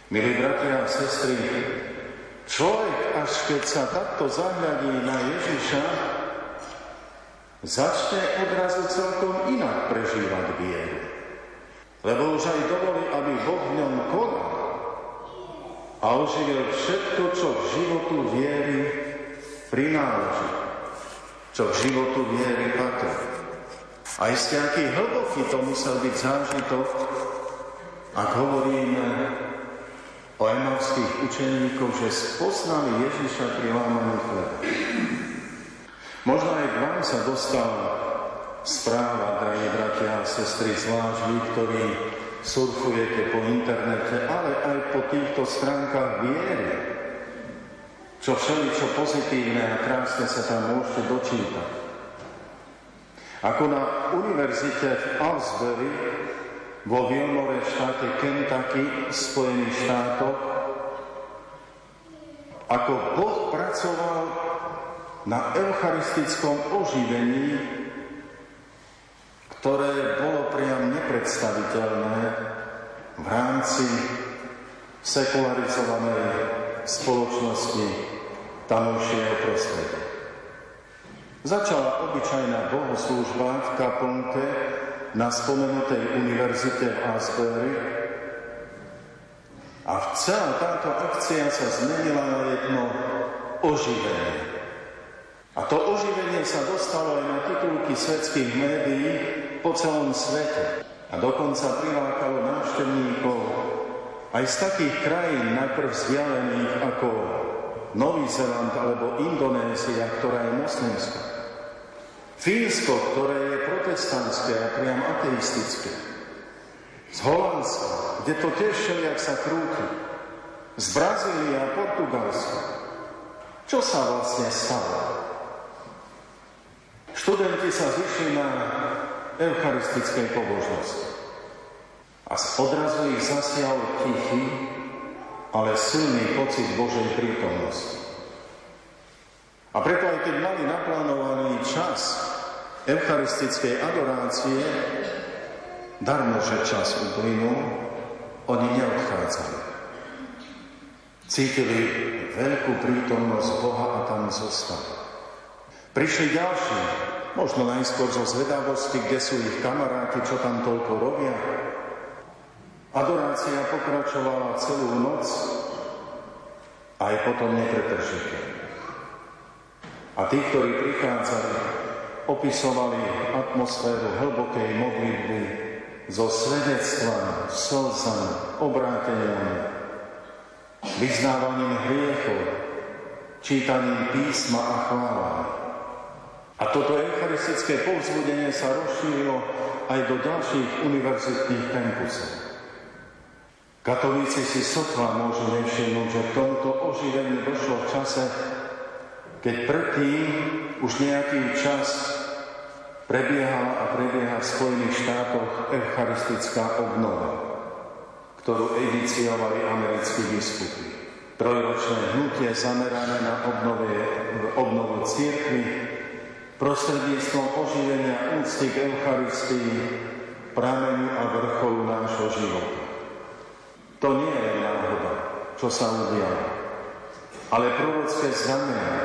Milí bratia a sestry, človek až keď sa takto zahľadí na Ježiša, začne odrazu celkom inak prežívať vieru. Lebo už aj dovolí, aby Boh v ňom konal a oživil všetko, čo v životu viery prináleží, čo v životu viery patrí. A ešte aký hlboký to musel byť zážitok, ak hovoríme o emovských učeníkoch, že spoznali Ježiša pri lámaní chleba. Možno aj k vám sa dostala správa, drahí bratia a sestry, zvlášť vy, ktorí surfujete po internete, ale aj po týchto stránkach viery, čo všeličo pozitívne a krásne sa tam môžete dočítať. Ako na univerzite v Alsbury vo Wilmore štáte Kentucky v Spojených štátoch, ako Boh pracoval na eucharistickom oživení ktoré bolo priam nepredstaviteľné v rámci sekularizovanej spoločnosti tamojšieho prostredia. Začala obyčajná bohoslúžba v kaplnke na spomenutej univerzite v Asbury. A celá táto akcia sa zmenila na jedno oživenie. A to oživenie sa dostalo aj na titulky svetských médií po celom svete. A dokonca prilákalo návštevníkov aj z takých krajín najprv vzdialených ako Nový Zeland alebo Indonézia, ktorá je moslimská. Fínsko, ktoré je protestantské a priam ateistické. Z Holandska, kde to tiež všelijak sa krúti. Z Brazílie a Portugalska. Čo sa vlastne stalo? Študenti sa zišli na eucharistickej pobožnosti. A z odrazu ich zasial tichý, ale silný pocit Božej prítomnosti. A preto aj keď mali naplánovaný čas eucharistickej adorácie, darmo, že čas uplynul, oni neodchádzali. Cítili veľkú prítomnosť Boha a tam zostali. Prišli ďalší, možno najskôr zo zvedavosti, kde sú ich kamaráti, čo tam toľko robia, Adorácia pokračovala celú noc, aj potom nepretržite. A tí, ktorí prichádzali, opisovali atmosféru hlbokej modlitby so svedectvami, slzami, obráteniami, vyznávaním hriechov, čítaním písma a chválami. A toto eucharistické povzbudenie sa rozšírilo aj do ďalších univerzitných kampusov. Katolíci si sotva môžu nevšimnúť, že v tomto oživení došlo v čase, keď predtým už nejaký čas prebiehala a prebieha v Spojených štátoch eucharistická obnova, ktorú iniciovali americkí biskupy. Trojročné hnutie zamerané na obnove, obnovu církvy prostredníctvom oživenia úcty k Eucharistii, pramenu a vrcholu nášho života. To nie je náhoda, čo sa udialo, ale prorocké znamenie,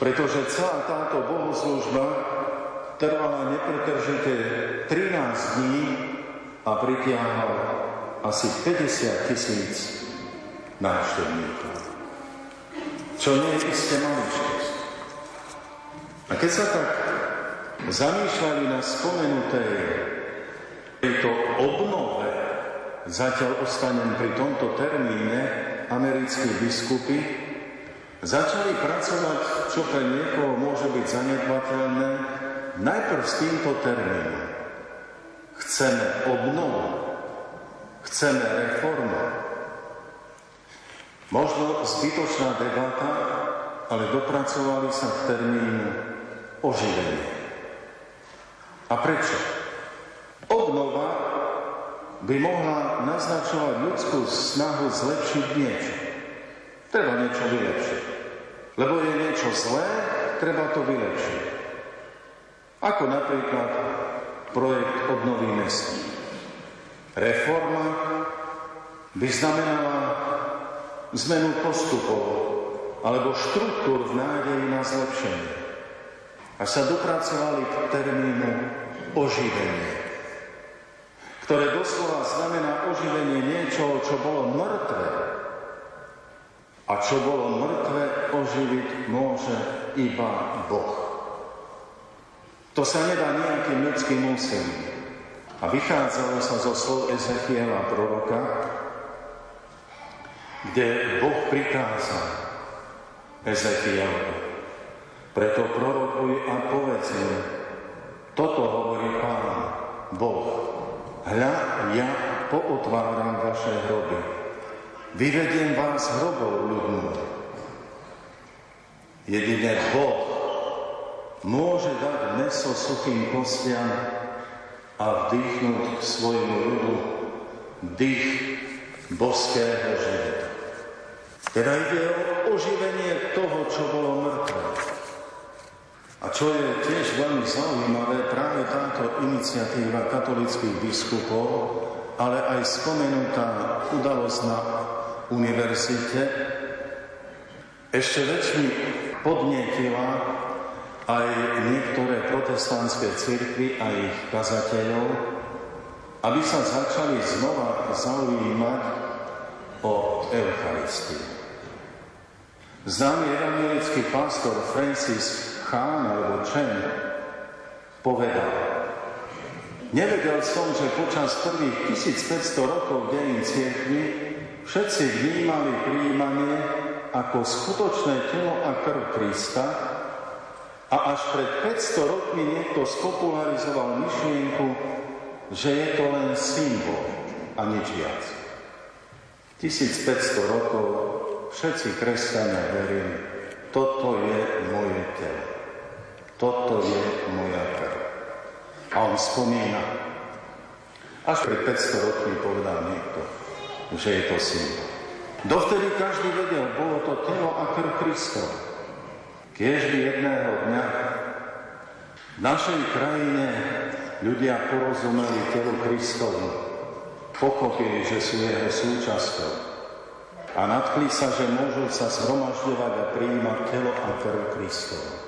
pretože celá táto bohoslužba trvala nepretržite 13 dní a pritiahla asi 50 tisíc návštevníkov. Čo nie je isté maličkosť. A keď sa tak zamýšľali na spomenutej tejto obnove zatiaľ ostanem pri tomto termíne, americkí biskupy začali pracovať, čo pre niekoho môže byť zanedbateľné, najprv s týmto termínom. Chceme obnovu, chceme reformu. Možno zbytočná debata, ale dopracovali sa k termínu oživenie. A prečo? Obnova by mohla naznačovať ľudskú snahu zlepšiť niečo. Treba niečo vylepšiť. Lebo je niečo zlé, treba to vylepšiť. Ako napríklad projekt obnovy mesta. Reforma by znamenala zmenu postupov alebo štruktúr v nádeji na zlepšenie. A sa dopracovali k termínu oživenie ktoré doslova znamená oživenie niečoho, čo bolo mŕtve. A čo bolo mŕtve, oživiť môže iba Boh. To sa nedá nejakým ľudským úsilím. A vychádzalo sa zo slov Ezechiela proroka, kde Boh prikázal Ezechielovi. Preto prorokuj a povedz toto hovorí Pán, Boh, Hľa, ja pootváram vaše hroby. Vyvediem vás hrobov ľudnú. Jedine Boh môže dať meso suchým kostiam a vdýchnuť svojmu ľudu dých boského života. Teda ide o oživenie toho, čo bolo mŕtve. A čo je tiež veľmi zaujímavé, práve táto iniciatíva katolických biskupov, ale aj spomenutá udalosť na univerzite, ešte väčšmi podnietila aj niektoré protestantské cirkvy a ich kazateľov, aby sa začali znova zaujímať o Eucharistiu. Známy evangelický pastor Francis Chán alebo Chen povedal, nevedel som, že počas prvých 1500 rokov dejín cirkvi všetci vnímali príjmanie ako skutočné telo a krv Krista a až pred 500 rokmi niekto spopularizoval myšlienku, že je to len symbol a nič viac. 1500 rokov všetci kresťania verili, toto je moje telo, toto je moja krv. A on spomína, až pred 500 rokmi povedal niekto, že je to symbol. Dovtedy každý vedel, bolo to telo a krv Kristova. Kiež by jedného dňa v našej krajine ľudia porozumeli telu Kristovu, pochopili, že sú jeho súčasťou a nadchli sa, že môžu sa zhromažďovať a prijímať telo a krv Kristovu.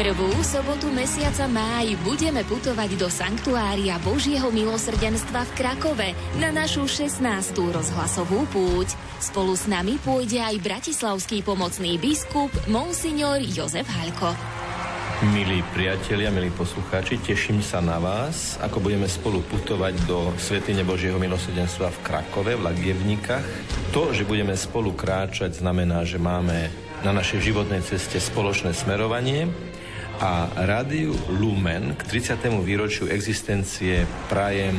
Prvú sobotu mesiaca máj budeme putovať do Sanktuária Božieho milosrdenstva v Krakove na našu 16. rozhlasovú púť. Spolu s nami pôjde aj bratislavský pomocný biskup Monsignor Jozef Halko. Milí priatelia, milí poslucháči, teším sa na vás, ako budeme spolu putovať do Svetine Božieho milosrdenstva v Krakove, v Lagievnikách. To, že budeme spolu kráčať, znamená, že máme na našej životnej ceste spoločné smerovanie, a Rádiu Lumen k 30. výročiu existencie prajem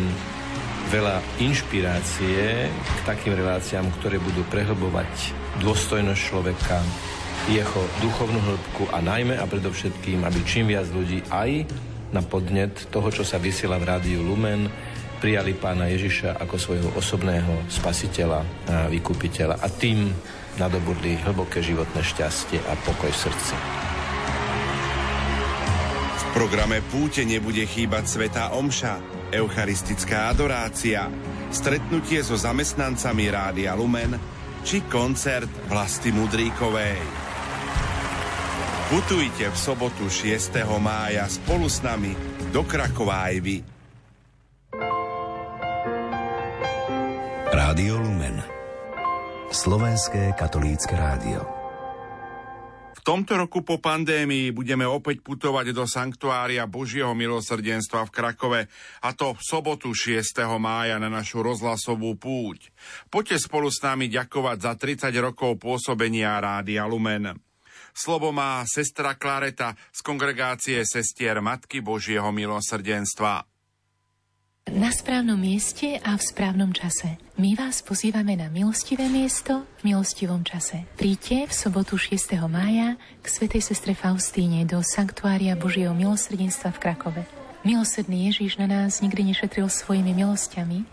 veľa inšpirácie k takým reláciám, ktoré budú prehlbovať dôstojnosť človeka, jeho duchovnú hĺbku a najmä a predovšetkým, aby čím viac ľudí aj na podnet toho, čo sa vysiela v Rádiu Lumen, prijali pána Ježiša ako svojho osobného spasiteľa a vykupiteľa a tým nadobudli hlboké životné šťastie a pokoj v srdci programe Púte nebude chýbať Svetá Omša, eucharistická adorácia, stretnutie so zamestnancami Rádia Lumen či koncert Vlasti Mudríkovej. Putujte v sobotu 6. mája spolu s nami do Krakova. Rádio Lumen Slovenské katolícke rádio tomto roku po pandémii budeme opäť putovať do Sanktuária Božieho milosrdenstva v Krakove a to v sobotu 6. mája na našu rozhlasovú púť. Poďte spolu s nami ďakovať za 30 rokov pôsobenia Rádia Lumen. Slovo má sestra Klareta z kongregácie sestier Matky Božieho milosrdenstva. Na správnom mieste a v správnom čase. My vás pozývame na milostivé miesto v milostivom čase. Príďte v sobotu 6. mája k svätej sestre Faustíne do Sanktuária Božieho milosrdenstva v Krakove. Milosrdný Ježíš na nás nikdy nešetril svojimi milosťami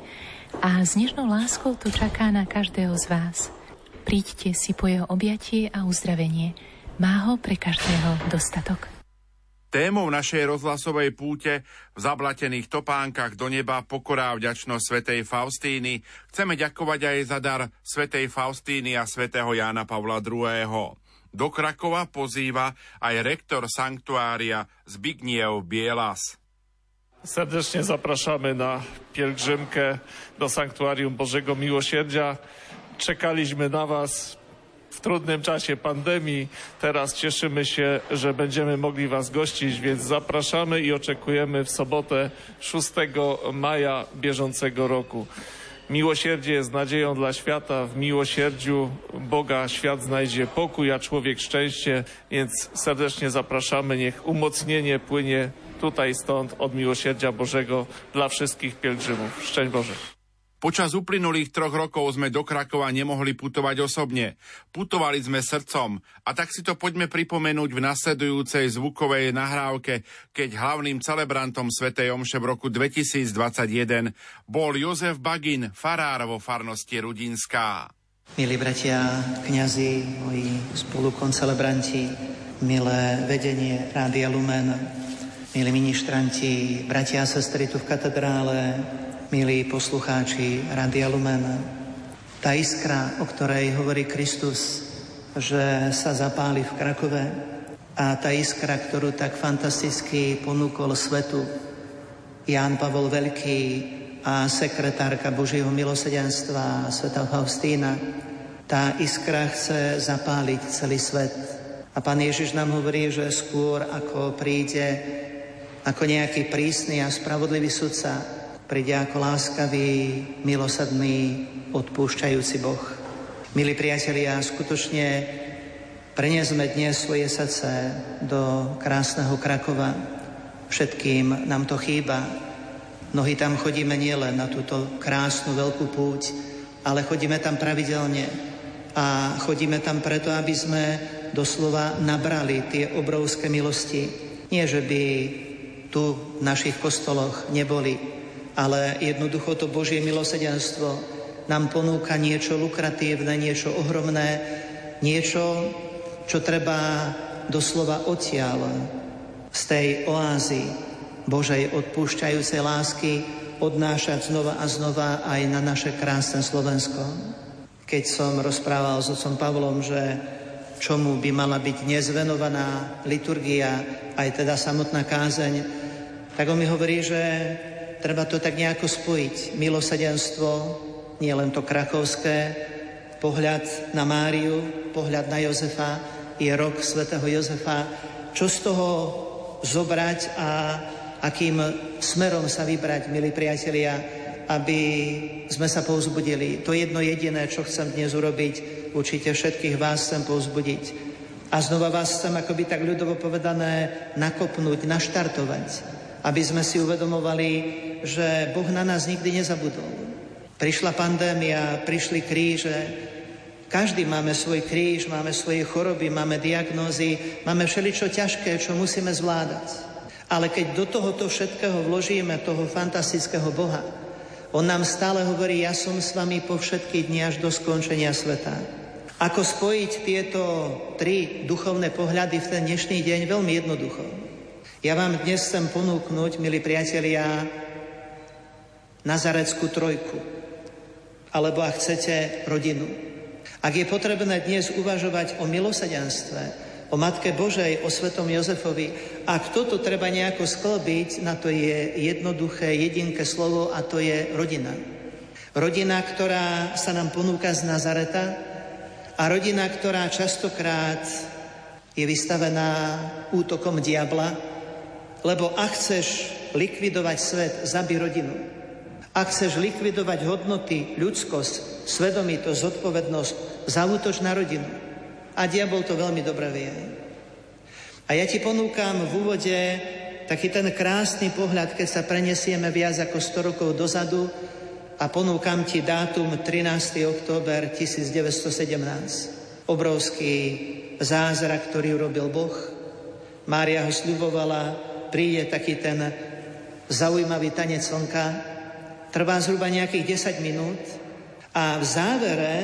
a s nežnou láskou to čaká na každého z vás. Príďte si po jeho objatie a uzdravenie. Má ho pre každého dostatok. Témou našej rozhlasovej púte v zablatených topánkach do neba pokorá vďačnosť svätej Faustíny chceme ďakovať aj za dar svätej Faustíny a svätého Jána Pavla II. Do Krakova pozýva aj rektor sanktuária Zbigniew Bielas. Serdecznie zapraszamy na pielgrzymkę do Sanktuarium Bożego Miłosierdzia. Czekaliśmy na Was w trudnym czasie pandemii. Teraz cieszymy się, że będziemy mogli Was gościć, więc zapraszamy i oczekujemy w sobotę 6 maja bieżącego roku. Miłosierdzie jest nadzieją dla świata. W miłosierdziu Boga świat znajdzie pokój, a człowiek szczęście, więc serdecznie zapraszamy. Niech umocnienie płynie tutaj stąd od miłosierdzia Bożego dla wszystkich pielgrzymów. Szczęść Boże. Počas uplynulých troch rokov sme do Krakova nemohli putovať osobne. Putovali sme srdcom a tak si to poďme pripomenúť v nasledujúcej zvukovej nahrávke, keď hlavným celebrantom Svetej Omše v roku 2021 bol Jozef Bagin, farár vo farnosti Rudinská. Milí bratia, kňazi, moji spolukoncelebranti, milé vedenie Rádia Lumen, milí ministranti, bratia a sestry tu v katedrále, milí poslucháči Radia Lumen. Tá iskra, o ktorej hovorí Kristus, že sa zapáli v Krakove a tá iskra, ktorú tak fantasticky ponúkol svetu Ján Pavol Veľký a sekretárka Božieho milosedenstva Sveta Faustína, tá iskra chce zapáliť celý svet. A pán Ježiš nám hovorí, že skôr ako príde ako nejaký prísny a spravodlivý sudca, príde ako láskavý, milosadný, odpúšťajúci Boh. Milí priatelia, skutočne preniesme dnes svoje srdce do krásneho Krakova. Všetkým nám to chýba. Mnohí tam chodíme nielen na túto krásnu veľkú púť, ale chodíme tam pravidelne. A chodíme tam preto, aby sme doslova nabrali tie obrovské milosti. Nie, že by tu v našich kostoloch neboli ale jednoducho to Božie milosedenstvo nám ponúka niečo lukratívne, niečo ohromné, niečo, čo treba doslova odtiaľ z tej oázy Božej odpúšťajúcej lásky odnášať znova a znova aj na naše krásne Slovensko. Keď som rozprával s otcom Pavlom, že čomu by mala byť dnes venovaná liturgia, aj teda samotná kázeň, tak on mi hovorí, že treba to tak nejako spojiť. Milosadenstvo, nie len to krakovské, pohľad na Máriu, pohľad na Jozefa, je rok svätého Jozefa. Čo z toho zobrať a akým smerom sa vybrať, milí priatelia, aby sme sa povzbudili. To jedno jediné, čo chcem dnes urobiť, určite všetkých vás chcem povzbudiť. A znova vás chcem, akoby tak ľudovo povedané, nakopnúť, naštartovať, aby sme si uvedomovali, že Boh na nás nikdy nezabudol. Prišla pandémia, prišli kríže, každý máme svoj kríž, máme svoje choroby, máme diagnózy, máme všeličo ťažké, čo musíme zvládať. Ale keď do tohoto všetkého vložíme toho fantastického Boha, on nám stále hovorí, ja som s vami po všetky dni až do skončenia sveta. Ako spojiť tieto tri duchovné pohľady v ten dnešný deň? Veľmi jednoducho. Ja vám dnes chcem ponúknuť, milí priatelia, Nazareckú trojku. Alebo ak chcete, rodinu. Ak je potrebné dnes uvažovať o milosadenstve, o Matke Božej, o Svetom Jozefovi, ak toto treba nejako sklbiť, na to je jednoduché, jedinké slovo a to je rodina. Rodina, ktorá sa nám ponúka z Nazareta a rodina, ktorá častokrát je vystavená útokom diabla, lebo ak chceš likvidovať svet, zabi rodinu. Ak chceš likvidovať hodnoty, ľudskosť, svedomitosť, zodpovednosť, zautoč na rodinu. A diabol to veľmi dobre vie. A ja ti ponúkam v úvode taký ten krásny pohľad, keď sa prenesieme viac ako 100 rokov dozadu a ponúkam ti dátum 13. október 1917. Obrovský zázrak, ktorý urobil Boh. Mária ho sľubovala, príde taký ten zaujímavý tanec slnka, Trvá zhruba nejakých 10 minút a v závere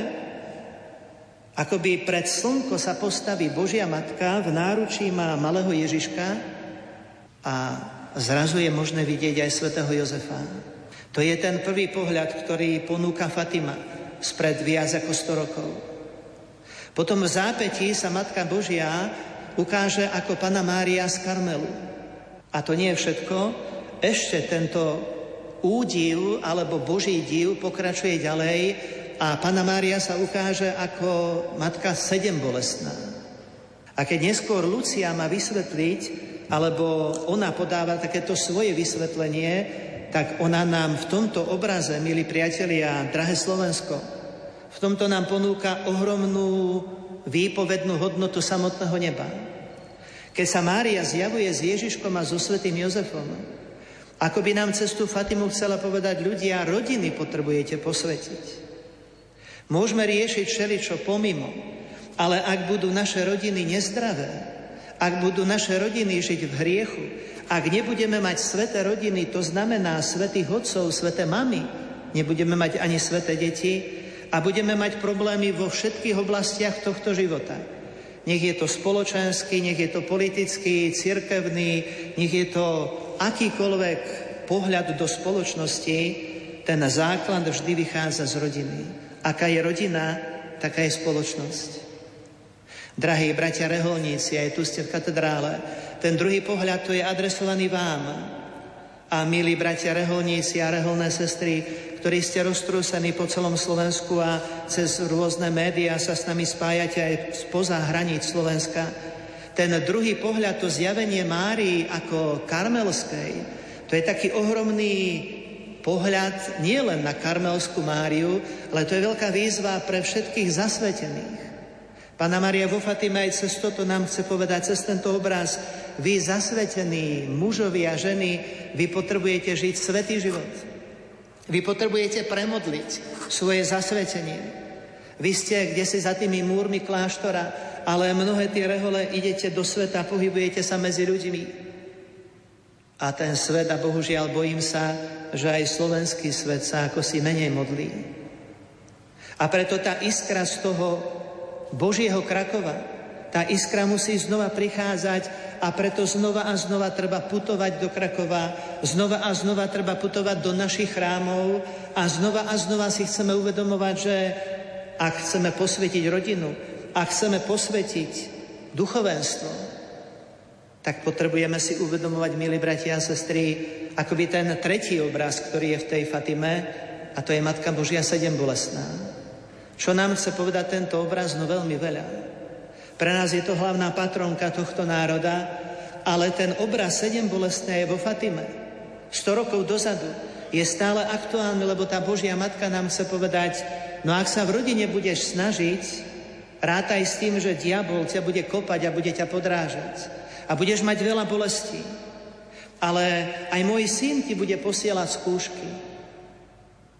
akoby pred slnko sa postaví Božia Matka, v náručí má malého Ježiška a zrazu je možné vidieť aj svätého Jozefa. To je ten prvý pohľad, ktorý ponúka Fatima spred viac ako 100 rokov. Potom v zápätí sa Matka Božia ukáže ako Pana Mária z Karmelu. A to nie je všetko. Ešte tento údiv alebo Boží div pokračuje ďalej a Pana Mária sa ukáže ako matka sedem bolestná. A keď neskôr Lucia má vysvetliť, alebo ona podáva takéto svoje vysvetlenie, tak ona nám v tomto obraze, milí priatelia, drahé Slovensko, v tomto nám ponúka ohromnú výpovednú hodnotu samotného neba. Keď sa Mária zjavuje s Ježiškom a so svetým Jozefom, ako by nám cestu Fatimu chcela povedať ľudia, rodiny potrebujete posvetiť. Môžeme riešiť všeličo pomimo, ale ak budú naše rodiny nezdravé, ak budú naše rodiny žiť v hriechu, ak nebudeme mať sveté rodiny, to znamená svetých otcov, sveté mamy, nebudeme mať ani sveté deti a budeme mať problémy vo všetkých oblastiach tohto života. Nech je to spoločenský, nech je to politický, cirkevný, nech je to akýkoľvek pohľad do spoločnosti, ten základ vždy vychádza z rodiny. Aká je rodina, taká je spoločnosť. Drahí bratia reholníci, aj tu ste v katedrále, ten druhý pohľad to je adresovaný vám. A milí bratia reholníci a reholné sestry, ktorí ste roztrúsení po celom Slovensku a cez rôzne médiá sa s nami spájate aj spoza hraníc Slovenska, ten druhý pohľad, to zjavenie Márii ako karmelskej, to je taký ohromný pohľad nie len na karmelskú Máriu, ale to je veľká výzva pre všetkých zasvetených. Pána Maria vo Fatime aj cez toto nám chce povedať, cez tento obraz, vy zasvetení mužovi a ženy, vy potrebujete žiť svetý život. Vy potrebujete premodliť svoje zasvetenie. Vy ste kde si za tými múrmi kláštora ale mnohé tie rehole idete do sveta, pohybujete sa medzi ľuďmi. A ten svet, a bohužiaľ bojím sa, že aj slovenský svet sa ako si menej modlí. A preto tá iskra z toho Božieho Krakova, tá iskra musí znova prichádzať a preto znova a znova treba putovať do Krakova, znova a znova treba putovať do našich chrámov a znova a znova si chceme uvedomovať, že ak chceme posvetiť rodinu, a chceme posvetiť duchovenstvo, tak potrebujeme si uvedomovať, milí bratia a sestry, akoby ten tretí obraz, ktorý je v tej Fatime, a to je Matka Božia sedem bolestná. Čo nám chce povedať tento obraz? No veľmi veľa. Pre nás je to hlavná patronka tohto národa, ale ten obraz sedem bolestné je vo Fatime. 100 rokov dozadu je stále aktuálny, lebo tá Božia Matka nám chce povedať, no ak sa v rodine budeš snažiť, rátaj s tým, že diabol ťa bude kopať a bude ťa podrážať. A budeš mať veľa bolestí. Ale aj môj syn ti bude posielať skúšky.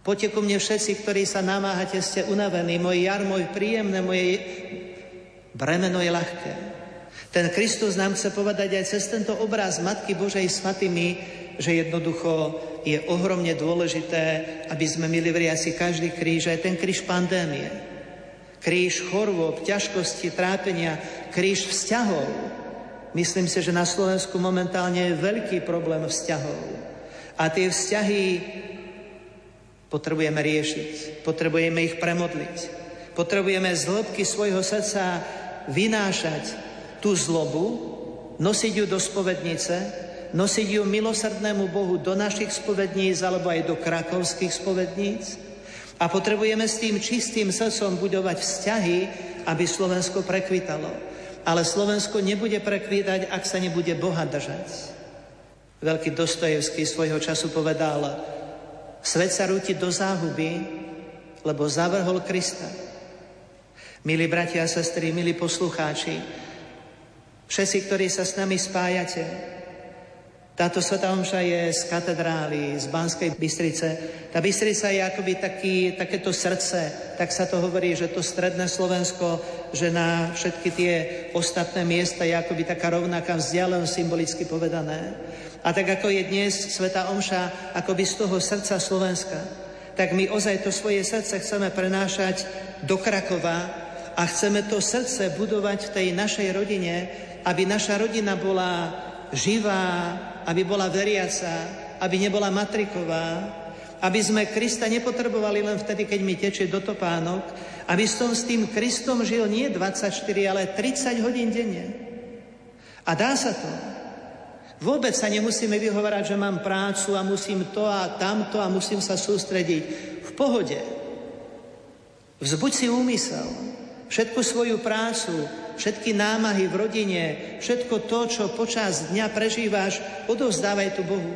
Poďte ku mne všetci, ktorí sa namáhate, ste unavení. Môj jar, môj príjemné, moje bremeno je ľahké. Ten Kristus nám chce povedať aj cez tento obraz Matky Božej svatými, že jednoducho je ohromne dôležité, aby sme mili v riasi každý kríž, aj ten kríž pandémie. Kríž chorôb, ťažkosti, trápenia, kríž vzťahov. Myslím si, že na Slovensku momentálne je veľký problém vzťahov. A tie vzťahy potrebujeme riešiť, potrebujeme ich premodliť, potrebujeme z hĺbky svojho srdca vynášať tú zlobu, nosiť ju do spovednice, nosiť ju milosrdnému Bohu do našich spovedníc alebo aj do krakovských spovedníc a potrebujeme s tým čistým srdcom budovať vzťahy, aby Slovensko prekvitalo. Ale Slovensko nebude prekvítať, ak sa nebude Boha držať. Veľký Dostojevský svojho času povedal, Svet sa rúti do záhuby, lebo zavrhol Krista. Milí bratia a sestry, milí poslucháči, všetci, ktorí sa s nami spájate, táto Sveta Omša je z katedrály, z Banskej Bystrice. Tá Bystrica je akoby taký, takéto srdce, tak sa to hovorí, že to stredné Slovensko, že na všetky tie ostatné miesta je akoby taká rovnaká vzdialenosť symbolicky povedané. A tak ako je dnes Sveta Omša akoby z toho srdca Slovenska, tak my ozaj to svoje srdce chceme prenášať do Krakova a chceme to srdce budovať v tej našej rodine, aby naša rodina bola živá, aby bola veriaca, aby nebola matriková, aby sme Krista nepotrebovali len vtedy, keď mi tečie do topánok, aby som s tým Kristom žil nie 24, ale 30 hodín denne. A dá sa to. Vôbec sa nemusíme vyhovárať, že mám prácu a musím to a tamto a musím sa sústrediť. V pohode. Vzbuď si úmysel. Všetku svoju prácu, všetky námahy v rodine, všetko to, čo počas dňa prežíváš, odovzdávaj tu Bohu.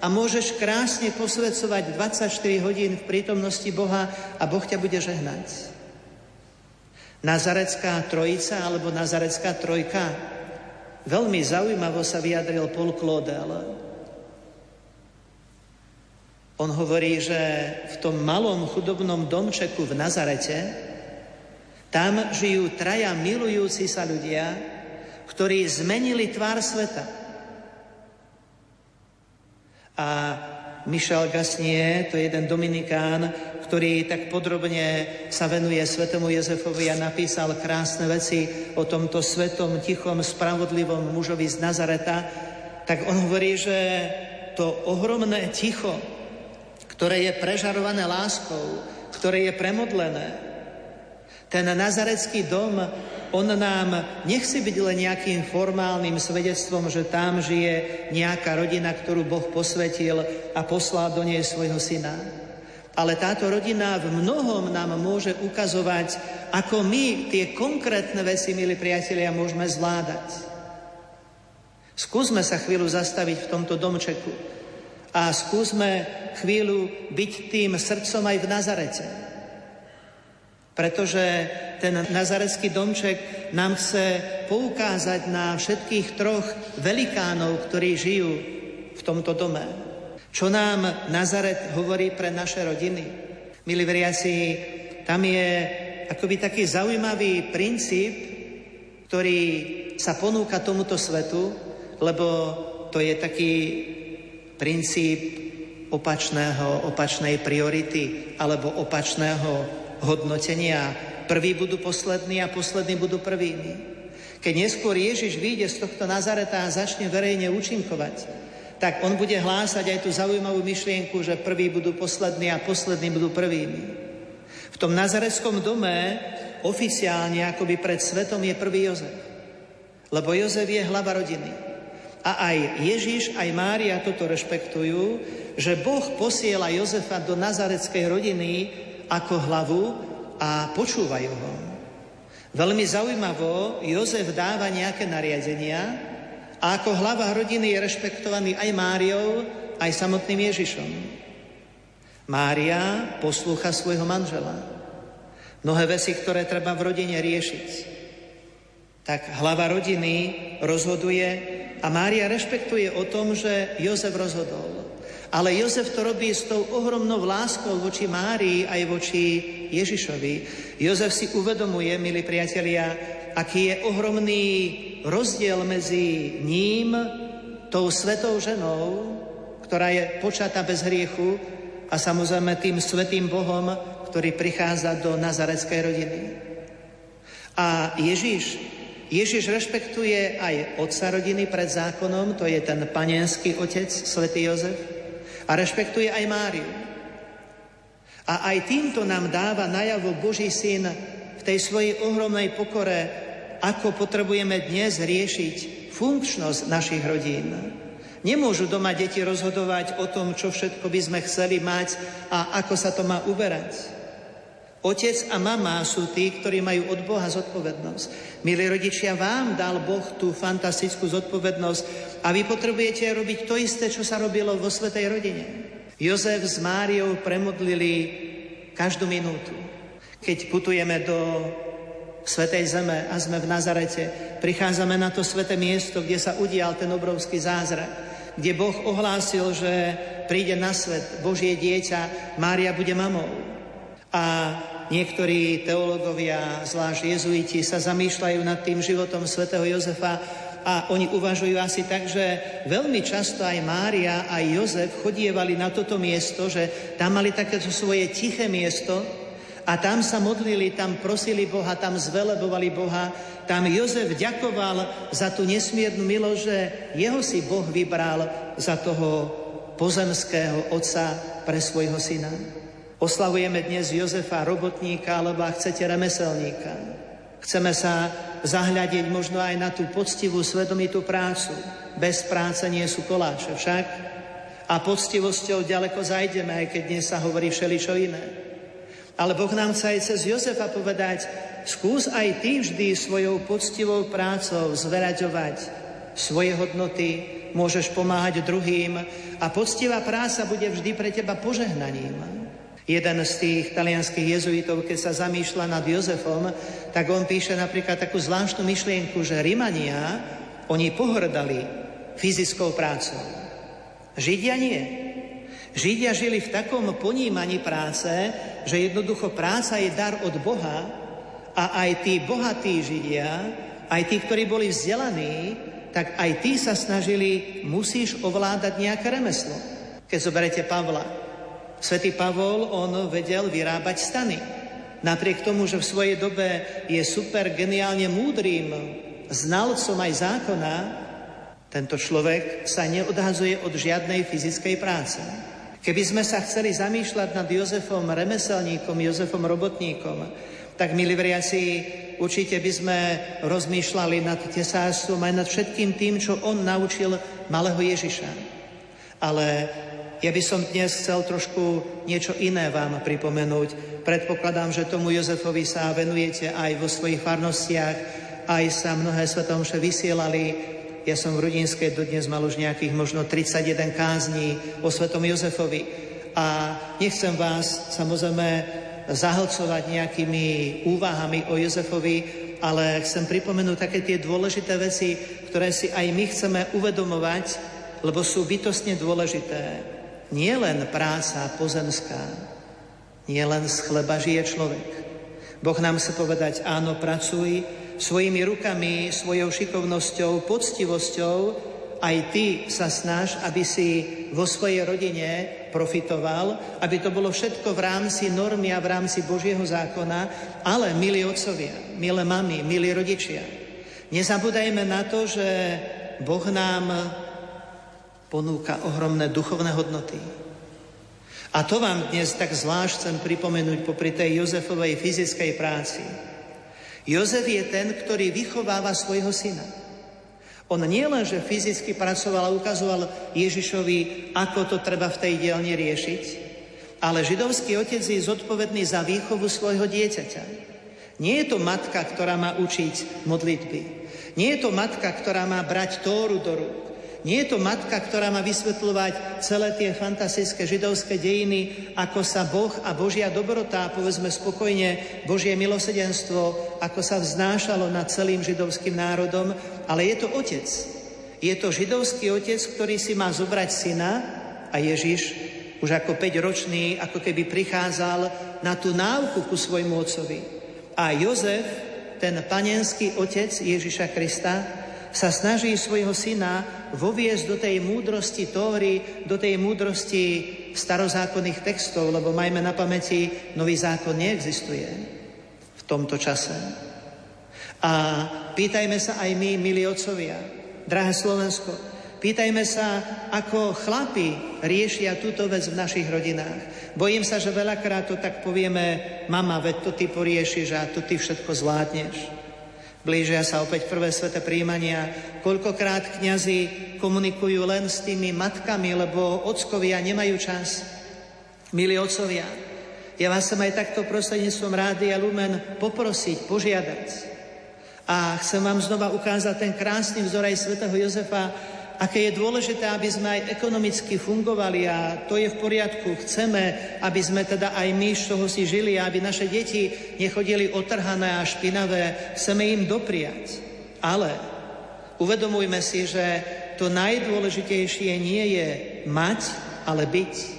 A môžeš krásne posvedcovať 24 hodín v prítomnosti Boha a Boh ťa bude žehnať. Nazarecká trojica alebo Nazarecká trojka Veľmi zaujímavo sa vyjadril Paul Claudel. On hovorí, že v tom malom chudobnom domčeku v Nazarete tam žijú traja milujúci sa ľudia, ktorí zmenili tvár sveta. A Michel Gasnier, to je jeden Dominikán, ktorý tak podrobne sa venuje svetému Jezefovi a napísal krásne veci o tomto svetom, tichom, spravodlivom mužovi z Nazareta, tak on hovorí, že to ohromné ticho, ktoré je prežarované láskou, ktoré je premodlené, ten nazarecký dom on nám nechce byť len nejakým formálnym svedectvom, že tam žije nejaká rodina, ktorú Boh posvetil a poslal do nej svojho syna. Ale táto rodina v mnohom nám môže ukazovať, ako my tie konkrétne veci, milí priatelia, môžeme zvládať. Skúsme sa chvíľu zastaviť v tomto domčeku a skúsme chvíľu byť tým srdcom aj v Nazarete. Pretože ten nazarecký domček nám chce poukázať na všetkých troch velikánov, ktorí žijú v tomto dome. Čo nám Nazaret hovorí pre naše rodiny? Milí veriaci, tam je akoby taký zaujímavý princíp, ktorý sa ponúka tomuto svetu, lebo to je taký princíp opačného, opačnej priority alebo opačného hodnotenia. Prví budú poslední a poslední budú prvými. Keď neskôr Ježiš vyjde z tohto Nazareta a začne verejne účinkovať, tak on bude hlásať aj tú zaujímavú myšlienku, že prví budú poslední a poslední budú prvými. V tom nazareckom dome oficiálne akoby pred svetom je prvý Jozef. Lebo Jozef je hlava rodiny. A aj Ježiš, aj Mária toto rešpektujú, že Boh posiela Jozefa do nazareckej rodiny ako hlavu a počúvajú ho. Veľmi zaujímavo, Jozef dáva nejaké nariadenia a ako hlava rodiny je rešpektovaný aj Máriou, aj samotným Ježišom. Mária poslúcha svojho manžela. Mnohé veci, ktoré treba v rodine riešiť. Tak hlava rodiny rozhoduje a Mária rešpektuje o tom, že Jozef rozhodol. Ale Jozef to robí s tou ohromnou láskou voči Márii aj voči Ježišovi. Jozef si uvedomuje, milí priatelia, aký je ohromný rozdiel medzi ním, tou svetou ženou, ktorá je počatá bez hriechu a samozrejme tým svetým Bohom, ktorý prichádza do nazareckej rodiny. A Ježiš, Ježiš rešpektuje aj otca rodiny pred zákonom, to je ten panenský otec, svätý Jozef, a rešpektuje aj Máriu. A aj týmto nám dáva najavo Boží syn v tej svojej ohromnej pokore, ako potrebujeme dnes riešiť funkčnosť našich rodín. Nemôžu doma deti rozhodovať o tom, čo všetko by sme chceli mať a ako sa to má uberať. Otec a mama sú tí, ktorí majú od Boha zodpovednosť. Milí rodičia, vám dal Boh tú fantastickú zodpovednosť a vy potrebujete robiť to isté, čo sa robilo vo Svetej rodine. Jozef s Máriou premodlili každú minútu. Keď putujeme do Svetej Zeme a sme v Nazarete, prichádzame na to sveté miesto, kde sa udial ten obrovský zázrak kde Boh ohlásil, že príde na svet Božie dieťa, Mária bude mamou. A niektorí teológovia, zvlášť jezuiti, sa zamýšľajú nad tým životom svätého Jozefa a oni uvažujú asi tak, že veľmi často aj Mária, aj Jozef chodievali na toto miesto, že tam mali takéto svoje tiché miesto a tam sa modlili, tam prosili Boha, tam zvelebovali Boha tam Jozef ďakoval za tú nesmiernu milosť, že jeho si Boh vybral za toho pozemského otca pre svojho syna. Oslavujeme dnes Jozefa robotníka, alebo ak chcete remeselníka. Chceme sa zahľadiť možno aj na tú poctivú, svedomitú prácu. Bez práce nie sú koláče však. A poctivosťou ďaleko zajdeme, aj keď dnes sa hovorí všeličo iné. Ale Boh nám chce aj cez Jozefa povedať, skús aj ty vždy svojou poctivou prácou zveraďovať svoje hodnoty, môžeš pomáhať druhým a poctivá práca bude vždy pre teba požehnaním. Jeden z tých talianských jezuitov, keď sa zamýšľa nad Jozefom, tak on píše napríklad takú zvláštnu myšlienku, že Rimania, oni pohrdali fyzickou prácou. Židia nie. Židia žili v takom ponímaní práce, že jednoducho práca je dar od Boha a aj tí bohatí Židia, aj tí, ktorí boli vzdelaní, tak aj tí sa snažili, musíš ovládať nejaké remeslo. Keď zoberete Pavla. Svetý Pavol, on vedel vyrábať stany. Napriek tomu, že v svojej dobe je super geniálne múdrým znalcom aj zákona, tento človek sa neodhazuje od žiadnej fyzickej práce. Keby sme sa chceli zamýšľať nad Jozefom remeselníkom, Jozefom robotníkom, tak milí veriaci, určite by sme rozmýšľali nad tesárstvom aj nad všetkým tým, čo on naučil malého Ježiša. Ale ja by som dnes chcel trošku niečo iné vám pripomenúť. Predpokladám, že tomu Jozefovi sa venujete aj vo svojich farnostiach, aj sa mnohé svetomše vysielali. Ja som v Rudinskej dodnes mal už nejakých možno 31 kázní o svetom Jozefovi. A nechcem vás samozrejme zahlcovať nejakými úvahami o Jozefovi, ale chcem pripomenúť také tie dôležité veci, ktoré si aj my chceme uvedomovať, lebo sú bytostne dôležité. Nie len práca pozemská, nie len z chleba žije človek. Boh nám chce povedať, áno, pracuj svojimi rukami, svojou šikovnosťou, poctivosťou, aj ty sa snaž, aby si vo svojej rodine profitoval, aby to bolo všetko v rámci normy a v rámci Božieho zákona, ale milí otcovia, milé mamy, milí rodičia, nezabúdajme na to, že Boh nám ponúka ohromné duchovné hodnoty. A to vám dnes tak zvlášť chcem pripomenúť popri tej Jozefovej fyzickej práci. Jozef je ten, ktorý vychováva svojho syna. On nie len, fyzicky pracoval a ukazoval Ježišovi, ako to treba v tej dielni riešiť, ale židovský otec je zodpovedný za výchovu svojho dieťaťa. Nie je to matka, ktorá má učiť modlitby. Nie je to matka, ktorá má brať Tóru do rúk. Nie je to matka, ktorá má vysvetľovať celé tie fantastické židovské dejiny, ako sa Boh a Božia dobrota, povedzme spokojne, Božie milosedenstvo, ako sa vznášalo nad celým židovským národom, ale je to otec. Je to židovský otec, ktorý si má zobrať syna a Ježiš už ako 5-ročný, ako keby prichádzal na tú náuku ku svojmu otcovi. A Jozef, ten panenský otec Ježiša Krista, sa snaží svojho syna voviesť do tej múdrosti Tóry, do tej múdrosti starozákonných textov, lebo majme na pamäti, nový zákon neexistuje v tomto čase. A pýtajme sa aj my, milí otcovia, drahé Slovensko, pýtajme sa, ako chlapi riešia túto vec v našich rodinách. Bojím sa, že veľakrát to tak povieme, mama, veď to ty poriešiš a to ty všetko zvládneš. Blížia sa opäť prvé sveté príjmania. Koľkokrát kňazi komunikujú len s tými matkami, lebo ockovia nemajú čas. Milí otcovia, ja vás chcem aj takto prostredníctvom Rádia Lumen poprosiť, požiadať. A chcem vám znova ukázať ten krásny vzor aj svätého Jozefa, aké je dôležité, aby sme aj ekonomicky fungovali a to je v poriadku. Chceme, aby sme teda aj my z toho si žili a aby naše deti nechodili otrhané a špinavé. Chceme im dopriať. Ale uvedomujme si, že to najdôležitejšie nie je mať, ale byť.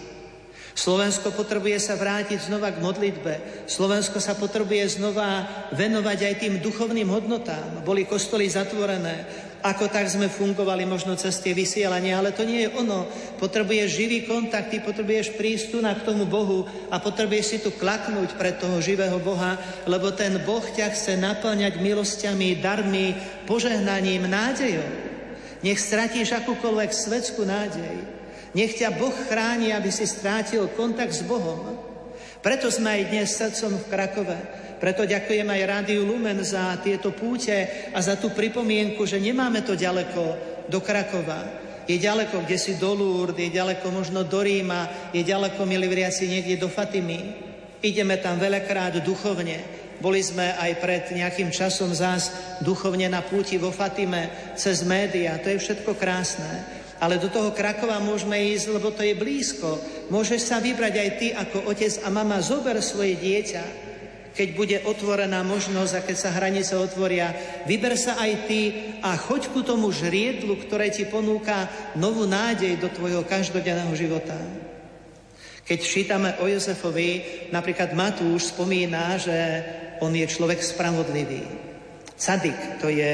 Slovensko potrebuje sa vrátiť znova k modlitbe. Slovensko sa potrebuje znova venovať aj tým duchovným hodnotám. Boli kostoly zatvorené, ako tak sme fungovali možno cez tie vysielania, ale to nie je ono. Potrebuješ živý kontakt, ty potrebuješ prísť na k tomu Bohu a potrebuješ si tu klaknúť pred toho živého Boha, lebo ten Boh ťa chce naplňať milosťami, darmi, požehnaním, nádejou. Nech stratíš akúkoľvek svetskú nádej. Nech ťa Boh chráni, aby si strátil kontakt s Bohom. Preto sme aj dnes srdcom v Krakove. Preto ďakujem aj Rádiu Lumen za tieto púte a za tú pripomienku, že nemáme to ďaleko do Krakova. Je ďaleko, kde si do Lourdes, je ďaleko možno do Ríma, je ďaleko, milí vriaci, niekde do Fatimy. Ideme tam veľakrát duchovne. Boli sme aj pred nejakým časom zás duchovne na púti vo Fatime, cez média. To je všetko krásne. Ale do toho Krakova môžeme ísť, lebo to je blízko. Môžeš sa vybrať aj ty ako otec a mama, zober svoje dieťa keď bude otvorená možnosť a keď sa hranice otvoria, vyber sa aj ty a choď ku tomu žriedlu, ktoré ti ponúka novú nádej do tvojho každodenného života. Keď čítame o Jozefovi, napríklad Matúš spomína, že on je človek spravodlivý. Cadik, to je